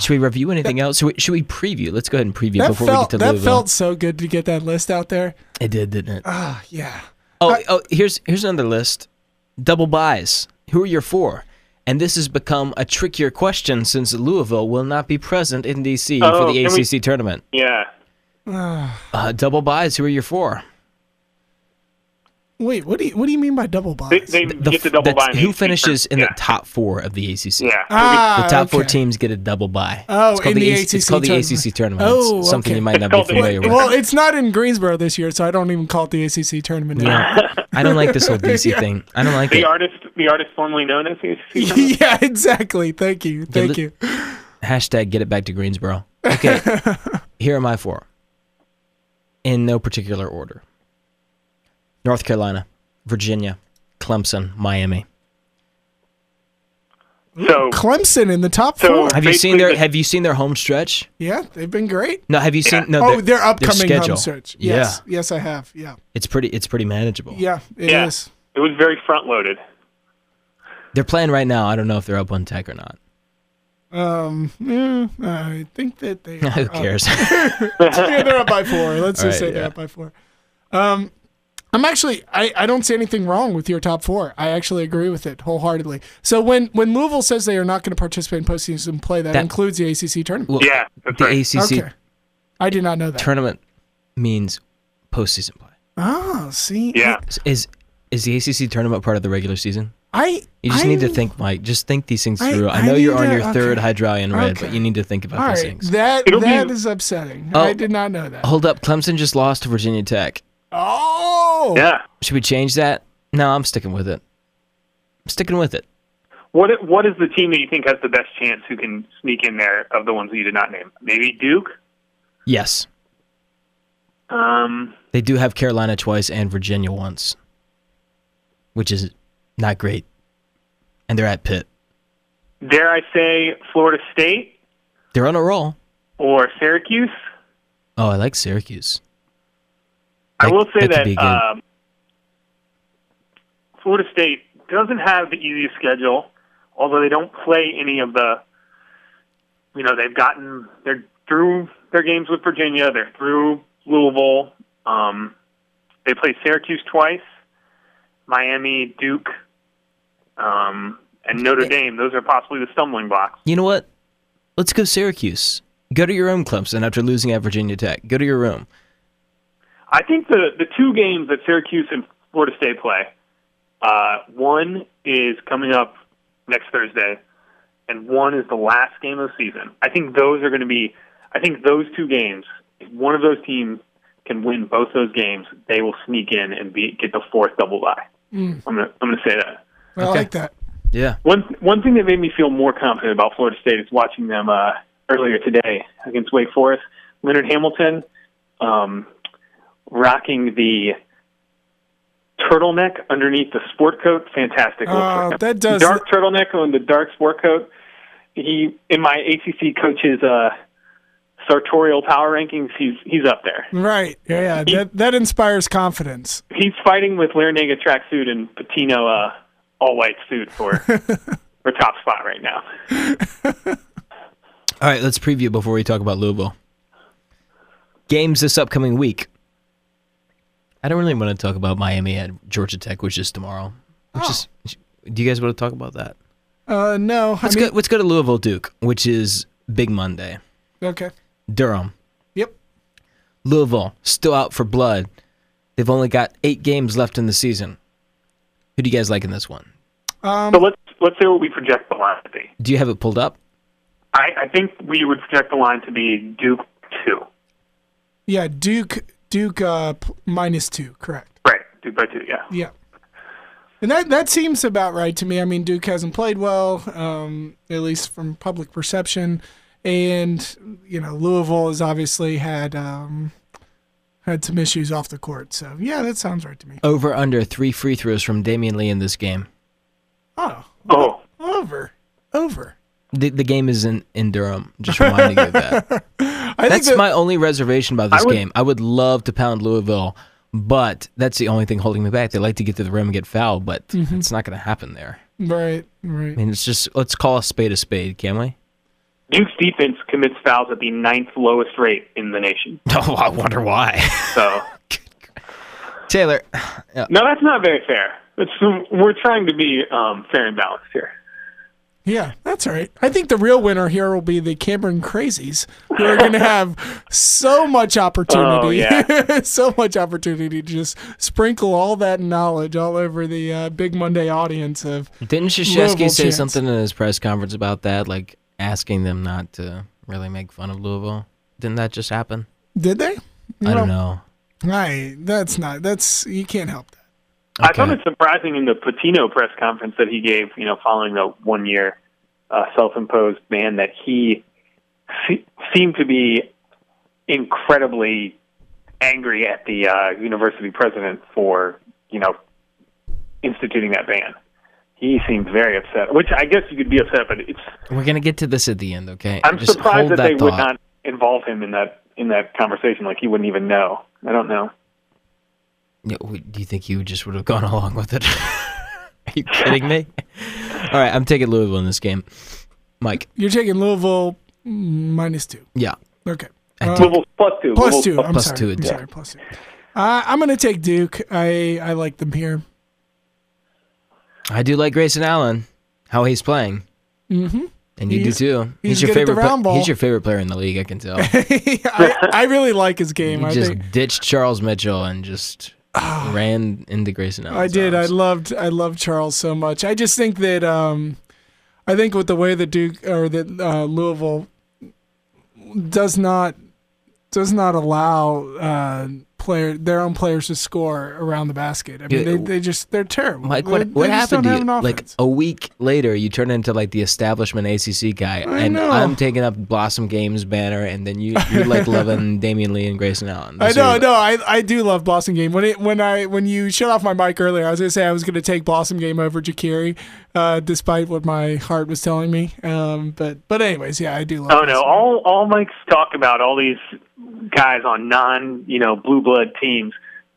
Should we review anything else? Should we, should we preview? Let's go ahead and preview before
felt
we get to
that
Louisville.
felt so good to get that list out there.
it did, didn't it?
Ah, yeah.
Oh, oh, here's here's another list. Double buys. Who are your four? And this has become a trickier question since Louisville will not be present in DC
Oh,
for the
can we-
ACC tournament.
Yeah.
Uh, double buys. Who are your four?
Wait, what do you what do you mean by double buys?
They, they
The
get the double
that's-
buy.
who finishes in
yeah.
the top four of the ACC?
Yeah.
ah,
The top four teams get a double buy.
Oh,
it's called
in the
AC
ACC
It's called the
tournament.
ACC tournament.
Oh,
it's something
okay.
you might not be
called the-
familiar with.
Well, it's not in Greensboro this year, so I don't even call it the ACC tournament. anymore.
Yeah. I don't like this whole DC thing. I don't like it.
the
it.
artist, the artist formerly known as the ACC.
yeah, exactly. Thank you. Thank
li-
you.
Hashtag get it back to Greensboro. Okay. Here are my four. In no particular order North Carolina, Virginia, Clemson, Miami.
So
Clemson in the top
So-
four.
Have you seen their
the-
Have you seen their home stretch?
Yeah, they've been great.
No, have you seen
Yeah.
no
oh, their upcoming
schedule.
home stretch. Yes,
Yeah.
yes, I have. Yeah,
It's pretty it's pretty manageable.
yeah, it is.
Yeah. it was very front loaded.
They're playing right now. I don't know if they're up one tech or not.
Um, yeah, I think that they.
Who
are up.
cares?
yeah, they're up by four. Let's
All
just
right,
say they're up by four. Um, I'm actually I, I don't see anything wrong with your top four. I actually agree with it wholeheartedly. So when when Louisville says they are not going to participate in postseason play, that,
That-
includes the ACC tournament.
Well,
Yeah, that's
the
right.
ACC
okay, I did not know that.
tournament means postseason play.
oh, see,
Yeah.
Is is the ACC tournament part of the regular season?
I
You just
I-
need to think, Mike. Just think these things through. I,
I
know you're on
to-
your third
okay.
Hydraulion Red, but you need to think about
All
these
right,
things.
that
It'll
that
be-
is upsetting.
Oh.
I did not know that.
Hold up, Clemson just lost to Virginia Tech.
Oh,
Yeah.
Should we change that? No, I'm sticking with it. I'm sticking with it.
What what is the team that you think has the best chance who can sneak in there of the ones that you did not name? Maybe Duke.
Yes,
Um,
they do have Carolina twice and Virginia once, which is not great. And they're at Pitt.
dare I say Florida State
They're on a roll.
or Syracuse?
Oh, I like Syracuse.
I will say
that
that, um, Florida State doesn't have the easiest schedule, although they don't play any of the. You know, they've gotten they're through their games with Virginia. They're through Louisville. Um, they play Syracuse twice, Miami, Duke, um, and Notre Dame. Those are possibly the stumbling blocks.
You know what? Let's go Syracuse. Go to your room, Clemson, after losing at Virginia Tech. Go to your room.
I think the the two games that Syracuse and Florida State play, uh, one is coming up next Thursday, and one is the last game of the season. I think those are going to be. I think those two games, if one of those teams can win both those games, they will sneak in and be get the fourth double bye. I'm gonna I'm gonna say that.
I
Okay.
like that.
Yeah.
One one thing that made me feel more confident about Florida State is watching them uh, earlier today against Wake Forest. Leonard Hamilton um, rocking the turtleneck underneath the sport coat. Fantastic. look for him.
that does-
dark turtleneck on the dark sport coat. He in my ACC coach's uh, sartorial power rankings. He's he's up there.
Right. Yeah, yeah. That that inspires confidence.
He's fighting with Larranaga tracksuit and Pitino uh, all white suit for for top spot right now.
All right, let's preview before we talk about Louisville. Games this upcoming week. I don't really want to talk about Miami at Georgia Tech, which is tomorrow. Which is, do you guys want to talk about that?
Uh, no.
Let's
mean,
go. Let's go to Louisville Duke, which is Big Monday.
okay.
Durham,
Yep.
Louisville, still out for blood. They've only got eight games left in the season. Who do you guys like in this one?
Um,
So let's let's say what we project the line to be.
Do you have it pulled up?
I, I think we would project the line to be Duke two.
yeah, Duke Duke uh, p- minus two, correct.
Right, Duke by two. Yeah.
Yeah. And that that seems about right to me. I mean, Duke hasn't played well, um, at least from public perception, and you know Louisville has obviously had um, had some issues off the court. So yeah, that sounds right to me.
Over under three free throws from Damion Lee in this game.
Oh,
Oh,
over, over.
The, the game is in, in Durham. Just reminding you of that.
I think
That's
that,
my only reservation about this
I would-
game. I would love to pound Louisville, but that's the only thing holding me back. They like to get to the rim and get fouled, but
Mm-hmm.
it's not going to happen there.
right, right.
I mean, it's just let's call a spade a spade, can we?
Duke's defense commits fouls at the ninth lowest rate in the nation.
Oh, I wonder why.
So
Taylor,
no, that's not very fair. It's, we're trying to be um, fair and balanced here.
Yeah, that's all right. I think the real winner here will be the Cameron Crazies, who are going to have so much opportunity,
Oh, yeah.
so much opportunity to just sprinkle all that knowledge all over the uh, Big Monday audience of.
didn't
Louisville
say
chance.
something in his press conference about that, like asking them not to really make fun of Louisville? Didn't that just happen?
Did they?
I don't know.
I that's not that's you can't help that.
I found it surprising in the Pitino press conference that he gave, you know, following the one year uh, self imposed ban, that he se- seemed to be incredibly angry at the uh, university president for, you know, instituting that ban. He seemed very upset, which I guess you could be upset, but it's.
We're gonna get to this at the end, okay?
I'm
Just
surprised
hold
that, they would not involve him in that in that conversation. Like he wouldn't even know. I don't know.
Yeah, do you think you just would have gone along with it? Are you kidding me? All right, I'm taking Louisville in this game. Mike,
You're taking Louisville minus two.
yeah,
Okay.
I
Uh,
did.
Louisville plus two.
plus
Louisville
two. I'm
plus
sorry.
two,
I'm
yeah.
sorry. Plus two. Uh, I'm going to take Duke. I I like them here.
I do like Grayson Allen, how he's playing,
Mm-hmm.
and you
He's-
do too.
he's
your
good at the
favorite.
round ball.
He's your favorite player in the league. I can tell.
I, I really like his game.
You
I
just
think
ditched Charles Mitchell and just ran into Grayson Allen.
I did. I loved. I loved Charles so much. I just think that. Um, I think with the way that Duke or that uh, Louisville does not does not allow uh, player their own players to score around the basket. I mean, they, they just they're terrible.
Mike, what,
they
what
just
happened to you? Like a week later, you turn into like the establishment ACC guy,
I
and
know.
I'm taking up Blossomgame's banner, and then you you like loving Damion Lee and Grayson Allen.
I know, no, I I do love Blossomgame. When it when I when you shut off my mic earlier, I was gonna say I was gonna take Blossomgame over Jakiri, uh, despite what my heart was telling me. Um, but but anyways, yeah, I do love.
Oh no!
Blossom
All all Mike's talk about all these guys on non you know blue blood teams.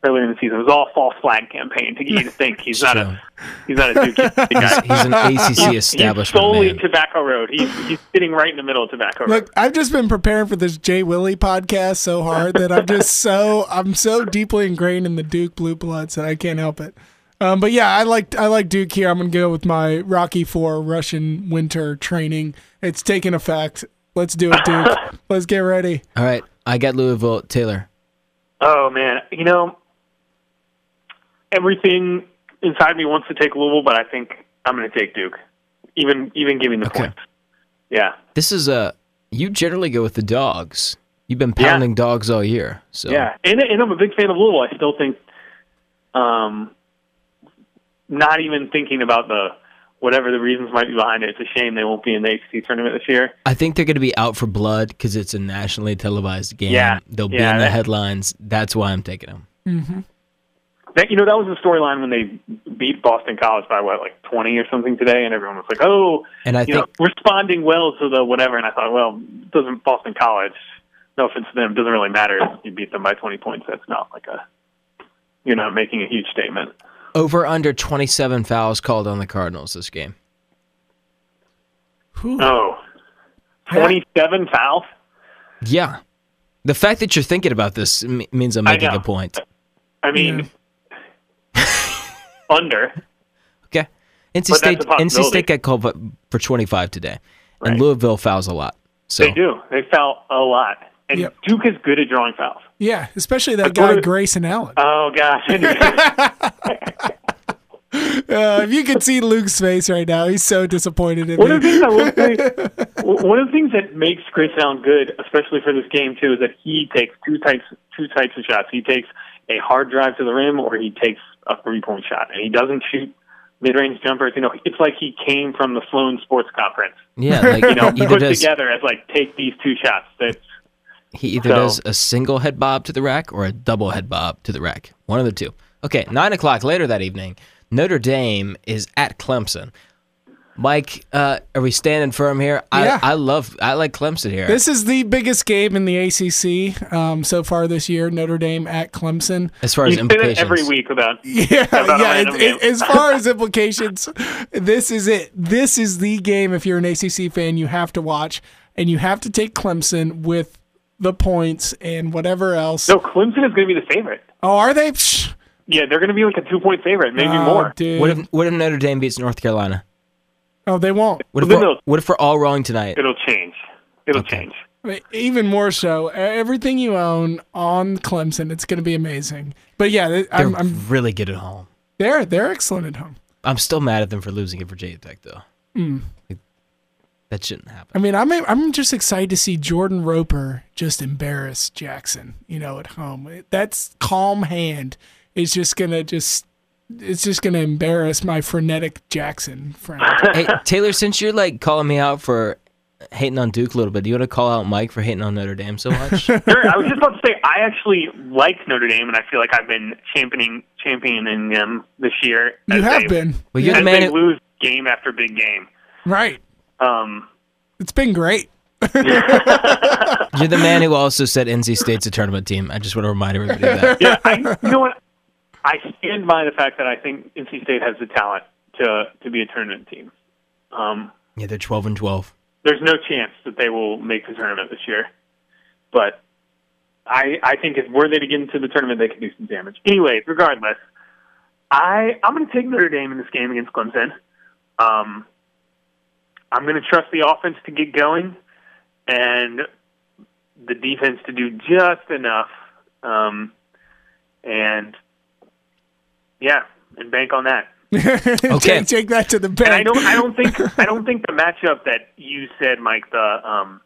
earlier in the season. It was all false flag campaign to get you to think he's not a he's not a Duke guy.
he's an ACC
He's
establishment
solely
man.
Tobacco Road. He's he's sitting right in the middle of Tobacco Road.
Look, I've just been preparing for this Jay Willie podcast so hard that I'm just so I'm so deeply ingrained in the Duke blue bloods that I can't help it. Um, but yeah, I like I like Duke here. I'm gonna go with my Rocky Four Russian winter training. It's taking effect. Let's do it, Duke. Let's get ready.
All right, I got Louisville. Taylor.
Oh man, you know, everything inside me wants to take Louisville, but I think I'm going to take Duke, even even giving the
Okay.
points. Yeah,
This is a. You generally go with the dogs. You've been
Yeah.
pounding dogs all year. So
yeah, and and I'm a big fan of Louisville. I still think, um, not even thinking about the whatever the reasons might be behind it. It's a shame they won't be in the ACC tournament this year.
I think they're going to be out for blood because it's a nationally televised game.
Yeah.
They'll be in the headlines. That's why I'm taking them.
mhm That you know that was the storyline when they beat Boston College by what like 20 or something today, and everyone was like, "Oh,
And I
you
think
know, responding well to the whatever." And I thought, well, doesn't Boston College? No offense to them, it doesn't really matter if you beat them by 20 points. That's not like a you're not making a huge statement.
Over under 27 fouls called on the Cardinals this game.
Whew.
Oh, 27 fouls.
Yeah. The fact that you're thinking about this m- means I'm making a point.
I mean, under.
Okay. NC
But
State
that's a
NC. State got called for- for 25 today. And
Right.
Louisville fouls a lot. So
They do. They foul a lot, and
Yep.
Duke is good at drawing fouls.
Yeah, especially that guy
what-
Grayson Allen.
Oh gosh.
Uh, if you could see Luke's face right now, he's so disappointed in
One of the
me.
things I will say, one of the things that makes Chris Allen good, especially for this game too, is that he takes two types two types of shots. He takes a hard drive to the rim, or he takes a three point shot, and he doesn't shoot mid range jumpers. You know, it's like he came from the Sloan Sports Conference.
yeah, like
You know,
either
put
does
together as like take these two shots. That's
he either
So-
does a single head bob to the rack or a double head bob to the rack. One of the two. Okay, nine o'clock later that evening, Notre Dame is at Clemson. Mike, uh, are we standing firm here? I,
Yeah.
I love I like Clemson here.
This is the biggest game in the ACC um, so far this year. Notre Dame at Clemson.
as far as
say
implications.
that every week about
Yeah,
About
yeah. it- it- as far as implications, this is it. This is the game. If you're an ACC fan, you have to watch, and you have to take Clemson with the points and whatever else.
no. Clemson is going to be the favorite.
Oh, are they? Psh,
Yeah, they're going to be like a two point favorite, maybe
oh,
more.
dude.
What if what if Notre Dame beats North Carolina?
oh, they won't.
What if
Well,
we're, what if we're all wrong tonight?
It'll change. It'll
Okay.
change.
I mean, Even more so, everything you own on Clemson, it's going to be amazing. But yeah,
They're
I'm, I'm
really good at home.
they're they're excellent at home.
I'm still mad at them for losing at Virginia Tech though. Like, that shouldn't happen.
I mean, I'm I'm just excited to see Jordan Roper just embarrass Jackson, you know, at home. That's calm hand is just gonna just it's just gonna embarrass my frenetic Jackson friend.
hey Taylor, since you're like calling me out for hating on Duke a little bit, do you want to call out Mike for hating on Notre Dame so much?
Sure. I was just about to say I actually like Notre Dame, and I feel like I've been championing championing them this year.
You have
they,
been
Well, you're
as
the man
they
who,
lose game after big game.
right.
Um,
It's been great.
you're the man who also said NC State's a tournament team. I just want to remind everybody of that.
yeah, I, you know what? I stand by the fact that I think NC State has the talent to to be a tournament team. Um,
Yeah, they're 12 and 12.
there's no chance that they will make the tournament this year, but I I think if were they to get into the tournament, they could do some damage. Anyway, regardless, I I'm going to take Notre Dame in this game against Clemson. Um, I'm going to trust the offense to get going and the defense to do just enough. Um, and yeah, and bank on that.
Okay.
take, take that to the bank.
And I don't I don't think I don't think the matchup that you said, Mike, the um,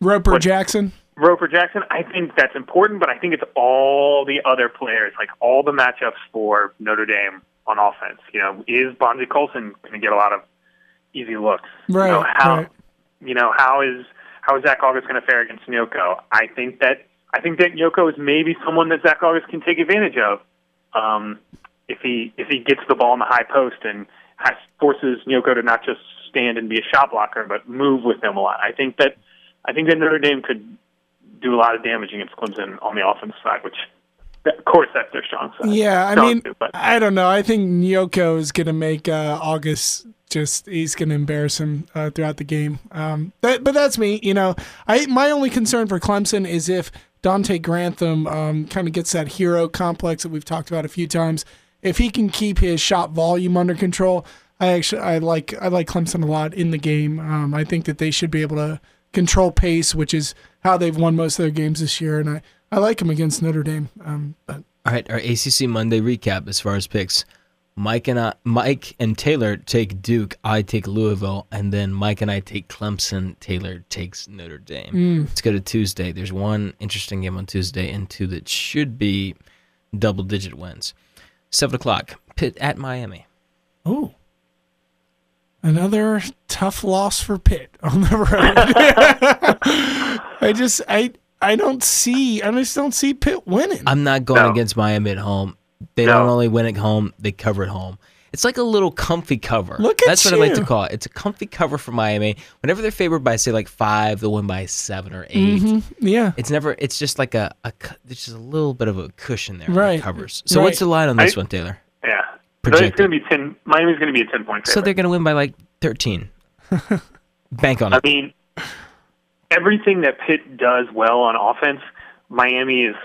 Roper
What-
Jackson.
Roper Jackson, I think that's important, but I think it's all the other players, like all the matchups for Notre Dame on offense. You know, is Bonzie Colson going to get a lot of easy looks?
Right,
You know, how
right.
you know how is how is Zach Auguste going to fare against Nnoko? I think that I think that Nnoko is maybe someone that Zach Auguste can take advantage of um, if he if he gets the ball in the high post and has, forces Nnoko to not just stand and be a shot blocker, but move with him a lot. I think that I think that Notre Dame could do a lot of damage against Clemson on the offensive side, which of course, that's their strong side.
Yeah, I
Strong
mean,
but
I don't know. I think Nnoko is going to make uh, Auguste just he's going to embarrass him uh, throughout the game. Um, that, but that's me. You know, I my only concern for Clemson is if Donte Grantham um, kind of gets that hero complex that we've talked about a few times. If he can keep his shot volume under control, I actually I like I like Clemson a lot in the game. Um, I think that they should be able to control pace, which is how they've won most of their games this year, and I, I like him against Notre Dame. Um, but
All right, our ACC Monday recap as far as picks. Mike and I, Mike and Taylor take Duke. I take Louisville, and then Mike and I take Clemson. Taylor takes Notre Dame. Let's go to Tuesday. There's one interesting game on Tuesday, and two that should be double-digit wins. Seven o'clock. Pitt at Miami.
Oh. Another tough loss for Pitt on the road. I just I I don't see I just don't see Pitt winning.
I'm not going
No.
against Miami at home. They
No.
don't only win at home; they cover at home. It's like a little comfy cover.
Look at
That's what I like to call it. It's a comfy cover for Miami. Whenever they're favored by say like five, they'll win by seven or 8
Mhm. Yeah.
It's never. It's just like a, a. cu- There's just a little bit of a cushion there.
Right.
Right. Covers. So
Right.
what's the line on this
I-
one, Taylor?
yeah,
Projected.
it's going to be ten. Miami's going to be a ten point
So they're going to win by like 13. Bank on it.
I mean, everything that Pitt does well on offense, Miami is.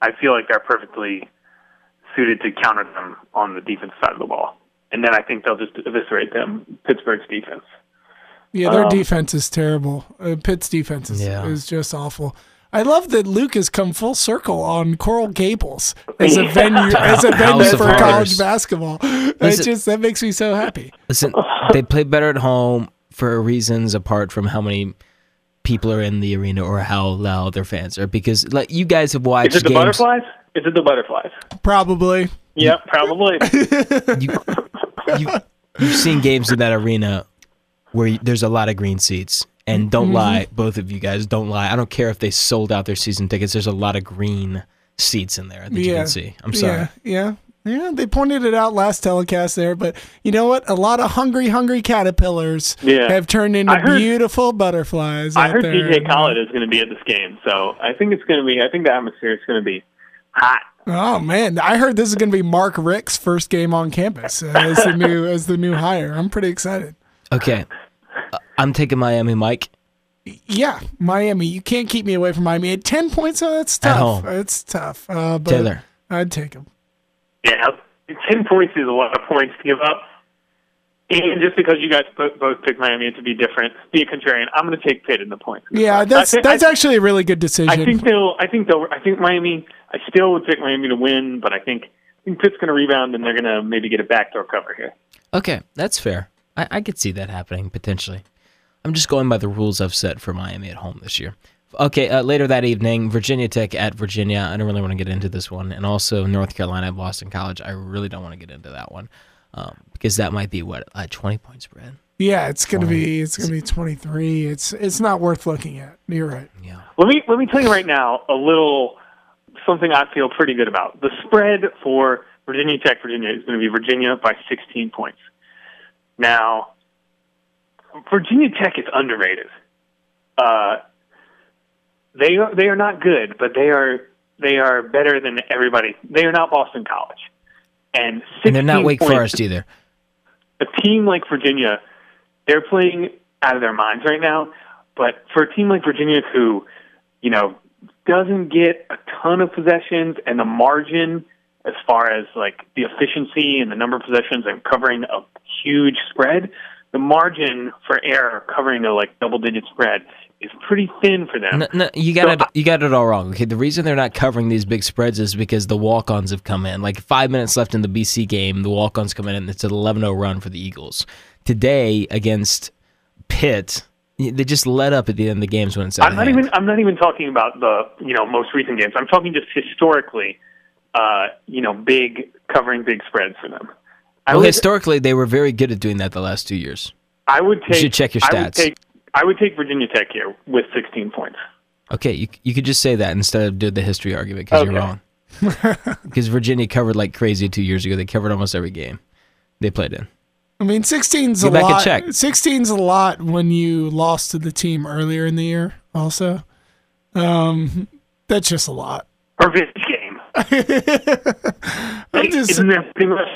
I feel like they're perfectly suited to counter them on the defense side of the ball, and then I think they'll just eviscerate them. Pittsburgh's defense.
Yeah, their
Um,
defense is terrible. Uh, Pitt's defense is,
Yeah.
is just awful. I love that Luke has come full circle on Coral Gables as a venue as a venue
House
for
Horrors.
college basketball. It just that makes me so happy.
Listen, they play better at home for reasons apart from how many people are in the arena or how loud their fans are. Because like you guys have watched
Is it the
games.
butterflies? Is it the butterflies?
Probably.
Yeah, probably.
you, you, you've seen games in that arena where you, there's a lot of green seats. And don't
Mm-hmm.
lie, both of you guys, don't lie. I don't care if they sold out their season tickets. There's a lot of green seats in there that you
yeah.
can see. I'm sorry.
Yeah, yeah. Yeah, they pointed it out last telecast there, but you know what? A lot of hungry, hungry caterpillars
Yeah.
have turned into
heard-
beautiful butterflies.
I
out
heard
there.
DJ Khaled is going to be at this game, so I think it's going to be. I think the atmosphere is going to be hot.
Oh man, I heard this is going to be Mark Richt's first game on campus uh, as the new as the new hire. I'm pretty excited.
Okay. Uh, I'm taking Miami, Mike.
Yeah, Miami. You can't keep me away from Miami at ten points. Oh, that's tough.
home.
It's tough. Uh, but
Taylor.
I'd take him.
Yeah, ten points is a lot of points to give up. And just because you guys both, both picked Miami to be different, be a contrarian, I'm going to take Pitt in the points.
Yeah, that's
I thi-
that's
I,
actually a really good decision.
I think they'll. I think they'll. I think Miami. I still would pick Miami to win, but I think I think Pitt's going to rebound and they're going to maybe get a backdoor cover here.
Okay, that's fair. I, I could see that happening potentially. I'm just going by the rules I've set for Miami at home this year. Okay, uh, later that evening, Virginia Tech at Virginia. I don't really want to get into this one, and also North Carolina at Boston College. I really don't want to get into that one um, because that might be what a 20 point spread.
yeah, it's gonna be it's gonna be 23. It's it's not worth looking at. You're right.
Yeah.
Let me let me tell you right now a little something I feel pretty good about. The spread for Virginia Tech Virginia is going to be Virginia by 16 points. Now, Virginia Tech is underrated. Uh, they are they are not good, but they are they are better than everybody. They are not Boston College, and
And they're not Wake
points-
Forest either.
a team like Virginia, they're playing out of their minds right now. But for a team like Virginia, who, you know, doesn't get a ton of possessions and the margin as far as like the efficiency and the number of possessions and covering a huge spread, the margin for error covering a like double digit spread is pretty thin for them.
No, no, you got
So
it. You got it all wrong. Okay, the reason they're not covering these big spreads is because the walk-ons have come in. Like five minutes left in the BC game, the walk-ons come in, and it's an 11-0 run for the Eagles. Today against Pitt, they just let up at the end of the games when it's
I'm not
hand.
even. I'm not even talking about the you know most recent games. I'm talking just historically. Uh, you know, big covering big spreads for them. I
well,
would,
historically, they were very good at doing that the last two years.
I would take.
You should check your
I would
stats.
take. I would take Virginia Tech here with 16 points.
Okay, you you could just say that instead of do the history argument because you're wrong. Because Virginia covered like crazy two years ago. They covered almost every game they played in.
I mean, 16's a
Go back and
lot.
check.
16's a lot when you lost to the team earlier in the year. Also, um, that's just a lot.
Or this game.
I'm just,
Isn't that pretty much?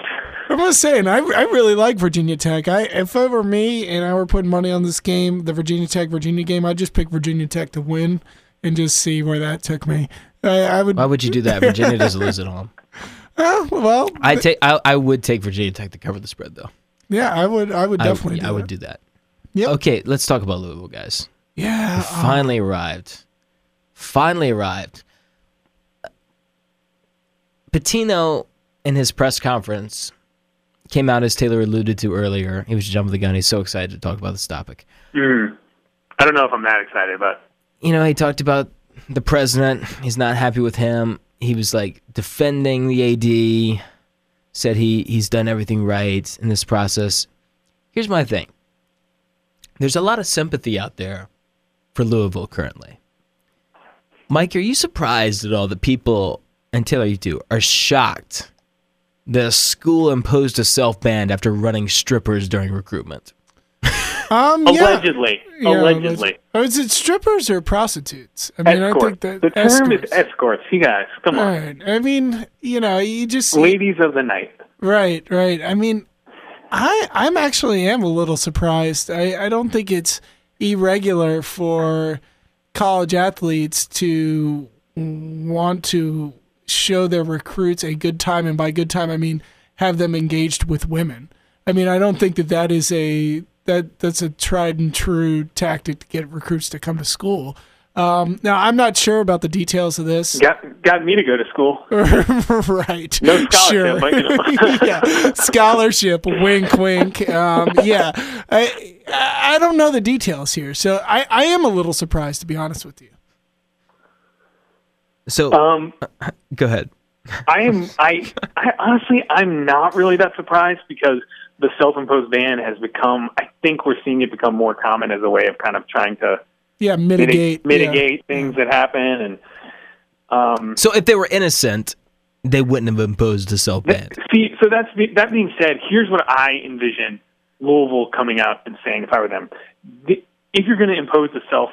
I'm just saying, I, I really like Virginia Tech. I if it were me and I were putting money on this game, the Virginia Tech Virginia game, I'd just pick Virginia Tech to win and just see where that took me. I, I would.
Why would you do that? Virginia doesn't lose at home.
Oh, well,
I take. I, I would take Virginia Tech to cover the spread, though.
yeah, I would. I would
I-
definitely.
I,
do
would
that.
do that.
Yep.
Okay, let's talk about Louisville, guys.
Yeah. uh,
Finally arrived. Finally arrived. Pitino, in his press conference, came out as Taylor alluded to earlier. He was jumping the gun. He's so excited to talk about this topic.
Mm. I don't know if I'm that excited, but
you know, he talked about the president. He's not happy with him. He was like defending the AD, said he he's done everything right in this process. Here's my thing. There's a lot of sympathy out there for Louisville currently. Mike, are you surprised at all that people and Taylor you too are shocked the school imposed a self ban after running strippers during recruitment?
Um, yeah.
allegedly,
Yeah,
allegedly.
Oh, is it strippers or prostitutes? I mean, I
Escort.
think that
the term
escorts.
is escorts. You guys, come on.
Right. I mean, you know, you just
Ladies of the night.
Right, right. I mean, I I'm actually am a little surprised. I I don't think it's irregular for college athletes to want to show their recruits a good time, and by good time I mean have them engaged with women. I mean, I don't think that that is a that that's a tried and true tactic to get recruits to come to school. Um, now, I'm not sure about the details of this.
Got got me to go to school.
right.
No scholarship,
Sure.
but, you know.
yeah. Scholarship. Wink, wink. Um, yeah. I I don't know the details here, so I, I am a little surprised to be honest with you.
So
Um,
go ahead.
I am. I, I honestly, I'm not really that surprised because the self-imposed ban has become. I think we're seeing it become more common as a way of kind of trying to
Yeah,
mitigate
mitigate.
mitigate things that happen. And um,
So if they were innocent, they wouldn't have imposed a self ban.
see, so that's that being said, here's what I envision Louisville coming out and saying if I were them. If you're going to impose a self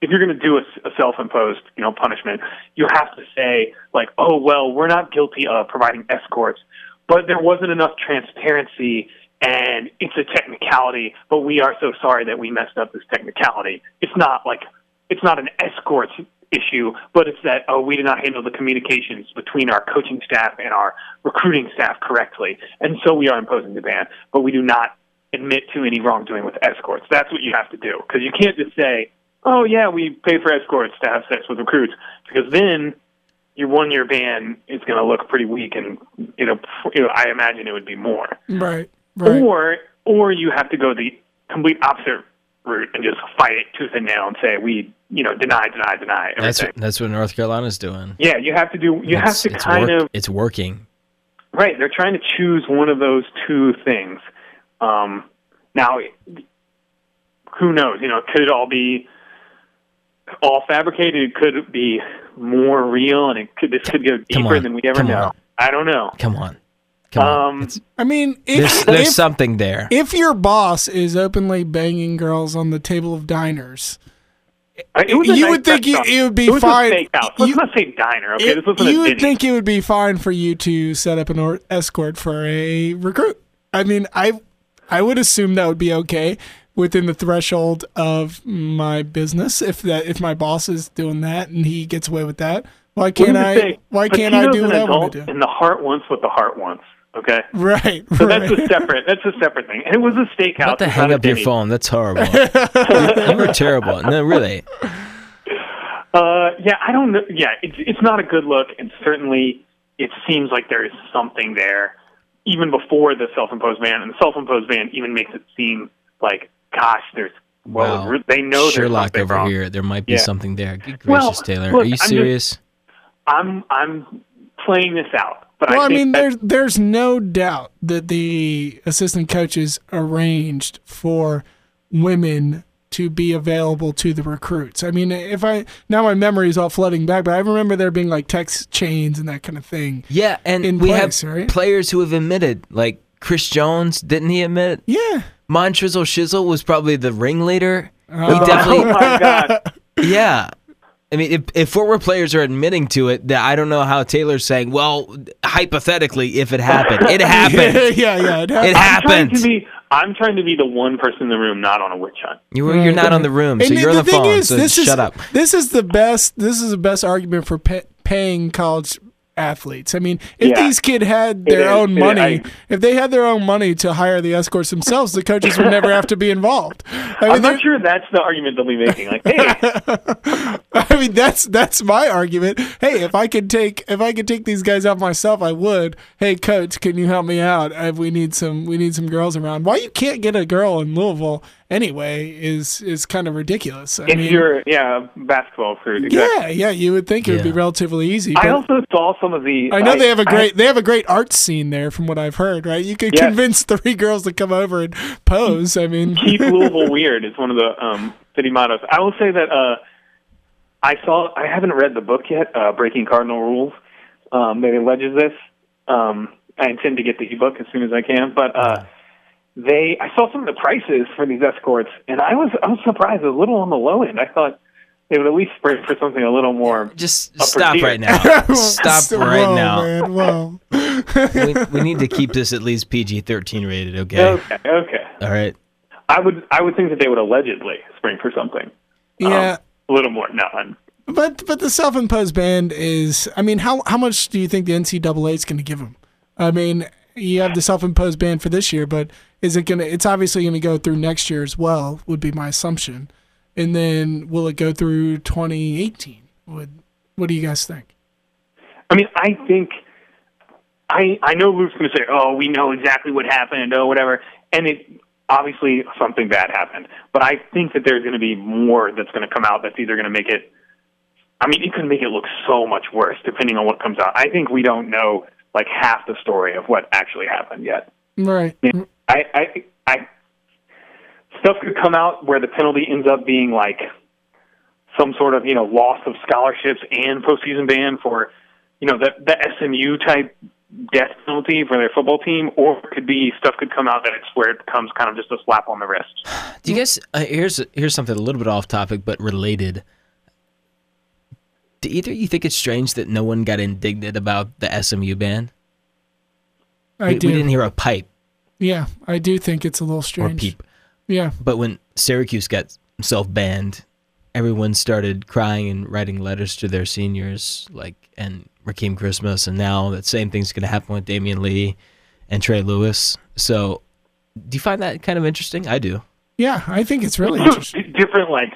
if you're going to do a, a self-imposed, you know, punishment, you have to say like, "Oh, well, we're not guilty of providing escorts, but there wasn't enough transparency and it's a technicality, but we are so sorry that we messed up this technicality." It's not like it's not an escort issue, but it's that oh, we did not handle the communications between our coaching staff and our recruiting staff correctly, and so we are imposing the ban, but we do not admit to any wrongdoing with escorts. That's what you have to do because you can't just say, "Oh yeah, we pay for escorts to have sex with recruits," because then your one-year ban is going to look pretty weak, and you know, you know, I imagine it would be more.
Right. Right.
Or, or you have to go the complete opposite route and just fight it tooth and nail and say we, you know, deny, deny, deny everything.
That's what, that's what North Carolina's doing.
yeah, you have to do. You have to kind
work-
of
it's working.
Right. They're trying to choose one of those two things. Um, now, who knows? You know, could it all be all fabricated? It Could be more real? And it could this could go
Come
deeper than we ever
Come
know.
on.
I don't know.
Come on, come on.
Um,
It's-
I mean, if
there's there's
if,
something there.
if your boss is openly banging girls on the table of diners,
it was a
you
nice
would think you, it would be
it was
fine.
a. Let's
You-
not say diner. Okay,
it-
this wasn't
you would
Denny's.
think it would be fine for you to set up an or- escort for a recruit. I mean, I I would assume that would be okay within the threshold of my business. If that if my boss is doing that and he gets away with that, why can't I?
say?
Why can't I do
an
what I want to do?
And the heart wants what the heart wants. Okay,
Right,
so
right.
that's a separate. That's a separate thing. And it was a steakhouse.
Not to hang up your phone. That's horrible. you were terrible. No, really.
Uh, yeah, I don't know. Yeah, it's it's not a good look, and certainly it seems like there is something there, even before the self-imposed ban. And the self-imposed ban even makes it seem like, gosh, there's well,
Wow.
they know there's
Sherlock
something
over
wrong.
here. There might be
Yeah.
something there. Good
Well,
gracious, Taylor.
look,
Are you
I'm just-
serious?
I'm I'm playing this out, but
Well,
I
I, mean, there's there's no doubt that the assistant coaches arranged for women to be available to the recruits. I mean, if I now my memory is all flooding back, but I remember there being like text chains and that kind of thing.
Yeah, and
in
we
place,
have
right?
players who have admitted, like Chris Jones, didn't he admit?
Yeah.
Montrizzle Shizzle was probably the ringleader.
Oh.
he definitely,
oh my god,
yeah. I mean, if, if former players are admitting to it, that I don't know how Taylor's saying. Well, hypothetically, if it happened, it happened.
yeah, yeah, it
It
happened.
I'm trying to be. I'm trying to be the one person in the room not on a witch hunt.
You were, you're not on the room, so
And
you're on the,
thing
phone.
is,
so
this
shut
is,
up.
This is the best. This is the best argument for pay, paying college athletes. I mean, if
Yeah.
these kids had their
is.
own money,
I-
if they had their own money to hire the escorts themselves, the coaches would never have to be involved. I mean,
I'm
they're-
not sure that's the argument they'll be making. Like, hey,
I mean, that's that's my argument. Hey, if I could take if I could take these guys out myself, I would. Hey, coach, can you help me out? Uh, we need some we need some girls around. Why you can't get a girl in Louisville anyway is is kind of ridiculous. I
if
mean,
you're yeah basketball fruit. Exactly.
yeah, yeah, you would think it would be relatively easy.
I also saw some of the.
I know they have a great they have a great art scene there from what I've heard, right? You could
Yeah.
convince three girls to come over and pose. I mean,
keep Louisville weird is one of the um, city mottos. I will say that uh, I saw. I haven't read the book yet, uh, Breaking Cardinal Rules. Um, that alleges this. Um, I intend to get the ebook as soon as I can, but uh, they. I saw some of the prices for these escorts, and I was I was surprised. A little on the low end. I thought they would at least spring for something a little more.
Just stop
tier.
right now. Stop
Whoa,
right now.
man. Whoa.
We, we need to keep this at least PG 13 rated, okay?
Okay, okay.
All right.
I would I would think that they would allegedly spring for something um,
Yeah.
a little more. No, I'm,
But but the self-imposed ban is. I mean, how how much do you think the NCAA is going to give them? I mean, you have the self-imposed ban for this year, but is it to? It's obviously to go through next year as well. Would be my assumption. And then will it go through 2018? Would what do you guys think?
I mean, I think I I know Luke's to say, "Oh, we know exactly what happened," or whatever, and it obviously something bad happened. But I think that there's to be more that's to come out that's either to make it. I mean, it could make it look so much worse depending on what comes out. I think we don't know like half the story of what actually happened yet.
Right.
I, I, I, stuff could come out where the penalty ends up being like some sort of you know loss of scholarships and postseason ban for you know the the SMU type death penalty for their football team, or it could be stuff could come out that it's where it becomes kind of just a slap on the wrist.
Do you guys? Uh, here's here's something a little bit off topic but related. Do either of you think it's strange that no one got indignant about the SMU ban?
I
we,
do.
we didn't hear a pipe
Yeah, I do think it's a little strange.
or peep.
Yeah.
But when Syracuse got self banned, everyone started crying and writing letters to their seniors, like and Rakeem Christmas, and now that same thing's going to happen with Damion Lee and Trey Lewis. So, do you find that kind of interesting? I do.
Yeah, I think it's really interesting.
different, like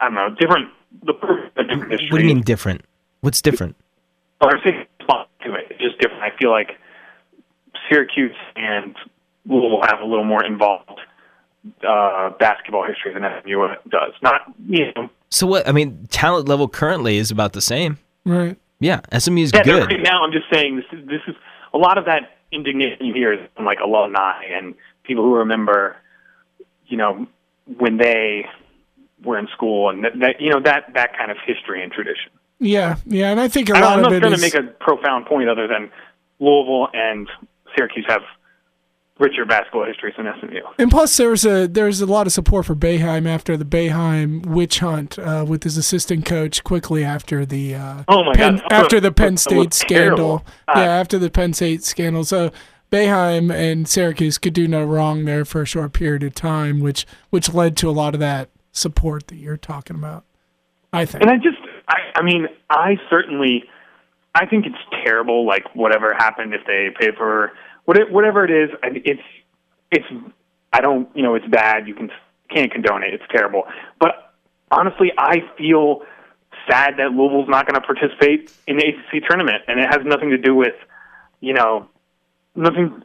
I don't know, different. The a different history.
What do you mean different? What's different?
Or say response to it. It's just different. I feel like Syracuse and Louisville have a little more involved uh, basketball history than SMU does. Not you know.
So what? I mean, talent level currently is about the same.
Right.
Yeah, SMU is
Yeah,
good.
right now I'm just saying this is this is a lot of that indignation you hear is from like alumni and people who remember, you know, when they were in school and that, that you know that that kind of history and tradition.
Yeah, yeah, and I think a
I,
lot
I'm
of
not trying to make a profound point other than Louisville and Syracuse have richer basketball histories than SMU.
and plus, there was a there was a lot of support for Boeheim after the Boeheim witch hunt uh, with his assistant coach. Quickly after the uh,
Oh my
Penn,
God.
after the Penn State scandal.
Uh,
yeah, after the Penn State scandal. So Boeheim and Syracuse could do no wrong there for a short period of time, which which led to a lot of that support that you're talking about. I think.
And I just, I, I mean, I certainly, I think it's terrible. Like whatever happened, if they pay for whatever it is, I- it's, it's. I don't, you know, it's bad. You can can't condone it. It's terrible. But honestly, I feel sad that Louisville's not going to participate in the ACC tournament, and it has nothing to do with, you know, nothing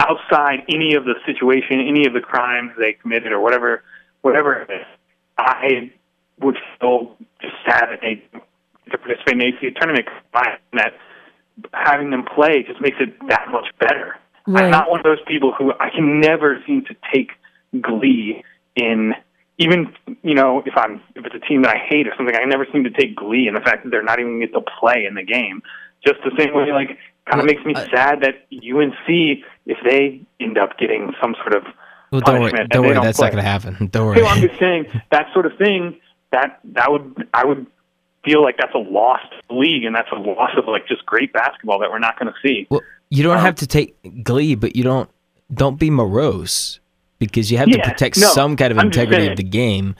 outside any of the situation, any of the crimes they committed, or whatever, whatever it is. I would feel just sad that they to participate in the tournament. I that having them play just makes it that much better.
Right.
I'm not one of those people who I can never seem to take glee in even you know if I'm if it's a team that I hate or something. I never seem to take glee in the fact that they're not even get to play in the game. Just the same way, like kind of makes me sad that UNC if they end up getting some sort of
Well, don't worry. Don't worry. That's
play.
not going to happen. Don't worry.
well, I'm just saying that sort of thing. That that would I would feel like that's a lost league and that's a loss of like just great basketball that we're not going to see.
Well, you don't
Um,
have to take glee, but you don't don't be morose because you have to protect
no,
some kind of
I'm
integrity of the game.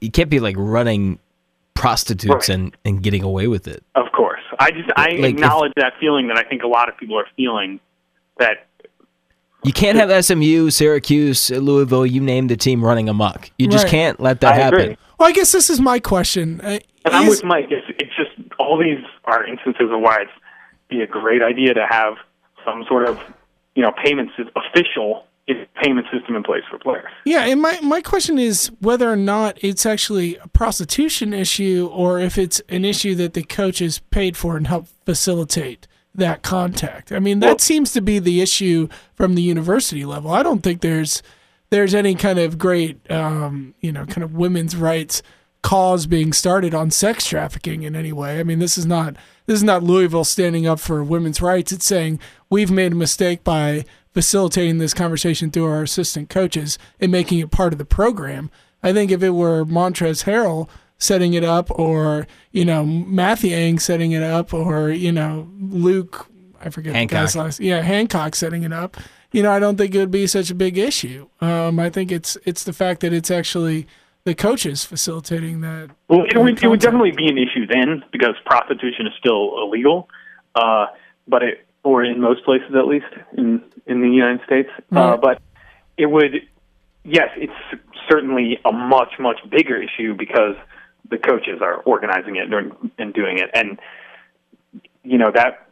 You can't be like running prostitutes
Right.
and, and getting away with it.
Of course, I just I
Like, if-
acknowledge that feeling that I think a lot of people are feeling that
You can't have SMU, Syracuse, Louisville, you name the team running amok. You just
Right.
can't let that
I
happen.
agree.
Well, I guess this is my question. Uh,
And I'm
is-
with Mike. It's, it's just all these are instances of why it's be a great idea to have some sort of you know payment sys- official payment system in place for players.
Yeah, and my, my question is whether or not it's actually a prostitution issue or if it's an issue that the coaches paid for and helped facilitate that contact. I mean, that
Well-
seems to be the issue from the university level. I don't think there's there's any kind of great um, you know, kind of women's rights cause being started on sex trafficking in any way. I mean, this is not this is not Louisville standing up for women's rights. It's saying we've made a mistake by facilitating this conversation through our assistant coaches and making it part of the program. I think if it were Montrezl Harrell setting it up, or you know Mathiang setting it up, or you know Luke, I forget the guy's
Hancock.
last, yeah Hancock setting it up. You know, I don't think it would be such a big issue. Um, I think it's it's the fact that it's actually the coaches facilitating that.
Well, it would, it would definitely be an issue then because prostitution is still illegal, uh, but it or in most places at least in in the United States. Uh,
Right.
but it would, yes, it's certainly a much much bigger issue because the coaches are organizing it and and doing it, and you know that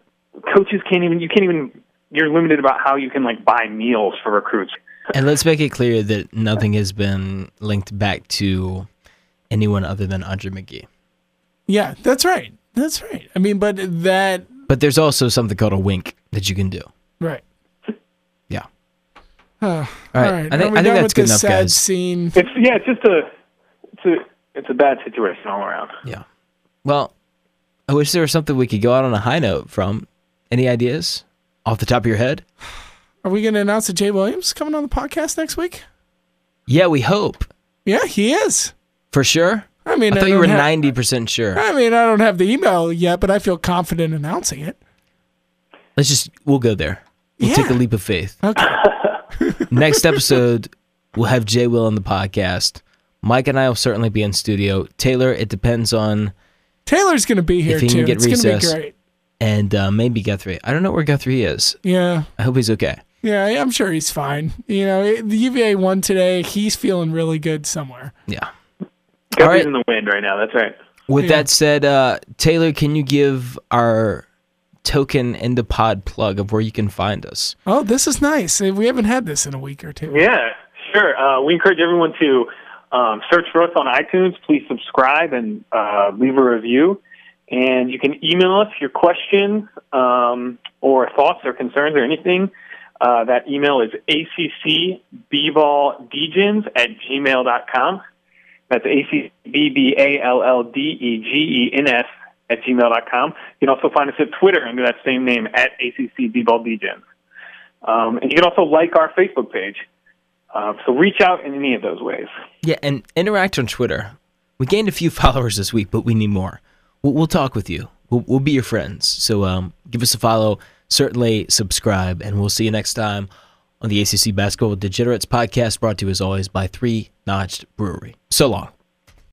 coaches can't even you can't even you're limited about how you can like buy meals for recruits.
And let's make it clear that nothing has been linked back to anyone other than Andre McGee.
Yeah, that's right. That's right. I mean, but that
But there's also something called a wink that you can do.
right.
Yeah.
Uh,
All right.
all right.
I
Are
think,
we
I think that's good enough,
sad
guys.
Scene.
It's yeah, it's just a it's a it's a bad situation all around.
Yeah. Well, I wish there was something we could go out on a high note from. Any ideas off the top of your head?
Are we going to announce that Jay Williams coming on the podcast next week?
Yeah, we hope.
Yeah, he is.
For sure.
I mean,
I thought you were
have-
ninety percent sure.
I mean, I don't have the email yet, but I feel confident announcing it.
Let's just we'll go there. We'll
Yeah.
take a leap of faith.
Okay.
Next episode, we'll have Jay Will on the podcast. Mike and I will certainly be in studio. Taylor, it depends on
Taylor's going to be here
If he can get
It's going to be
recess.
great.
and uh, maybe Guthrie. I don't know where Guthrie is.
Yeah.
I hope he's okay.
Yeah, I'm sure he's fine. You know, the UVA won today. He's feeling really good somewhere.
Yeah.
Guthries
All right.
in the wind right now. That's right.
With
Yeah.
that said, uh, Taylor, can you give our token in the pod plug of where you can find us?
Oh, this is nice. We haven't had this in a week or two.
Yeah, sure. Uh, we encourage everyone to um, search for us on iTunes. Please subscribe and uh, leave a review. And you can email us your questions um, or thoughts or concerns or anything. Uh, that email is accbballdegens at gmail.com. That's A-C-B-B-A-L-L-D-E-G-E-N-S at gmail.com. You can also find us at Twitter under that same name, at ACCBBallDegens. Um, and you can also like our Facebook page. Uh, so reach out in any of those ways.
Yeah, and interact on Twitter. We gained a few followers this week, but we need more. We'll, we'll talk with you. We'll, we'll be your friends. So um, give us a follow. Certainly subscribe, and we'll see you next time on the ACC Basketball Degenerates podcast, brought to you as always by Three Notched Brewery. So long.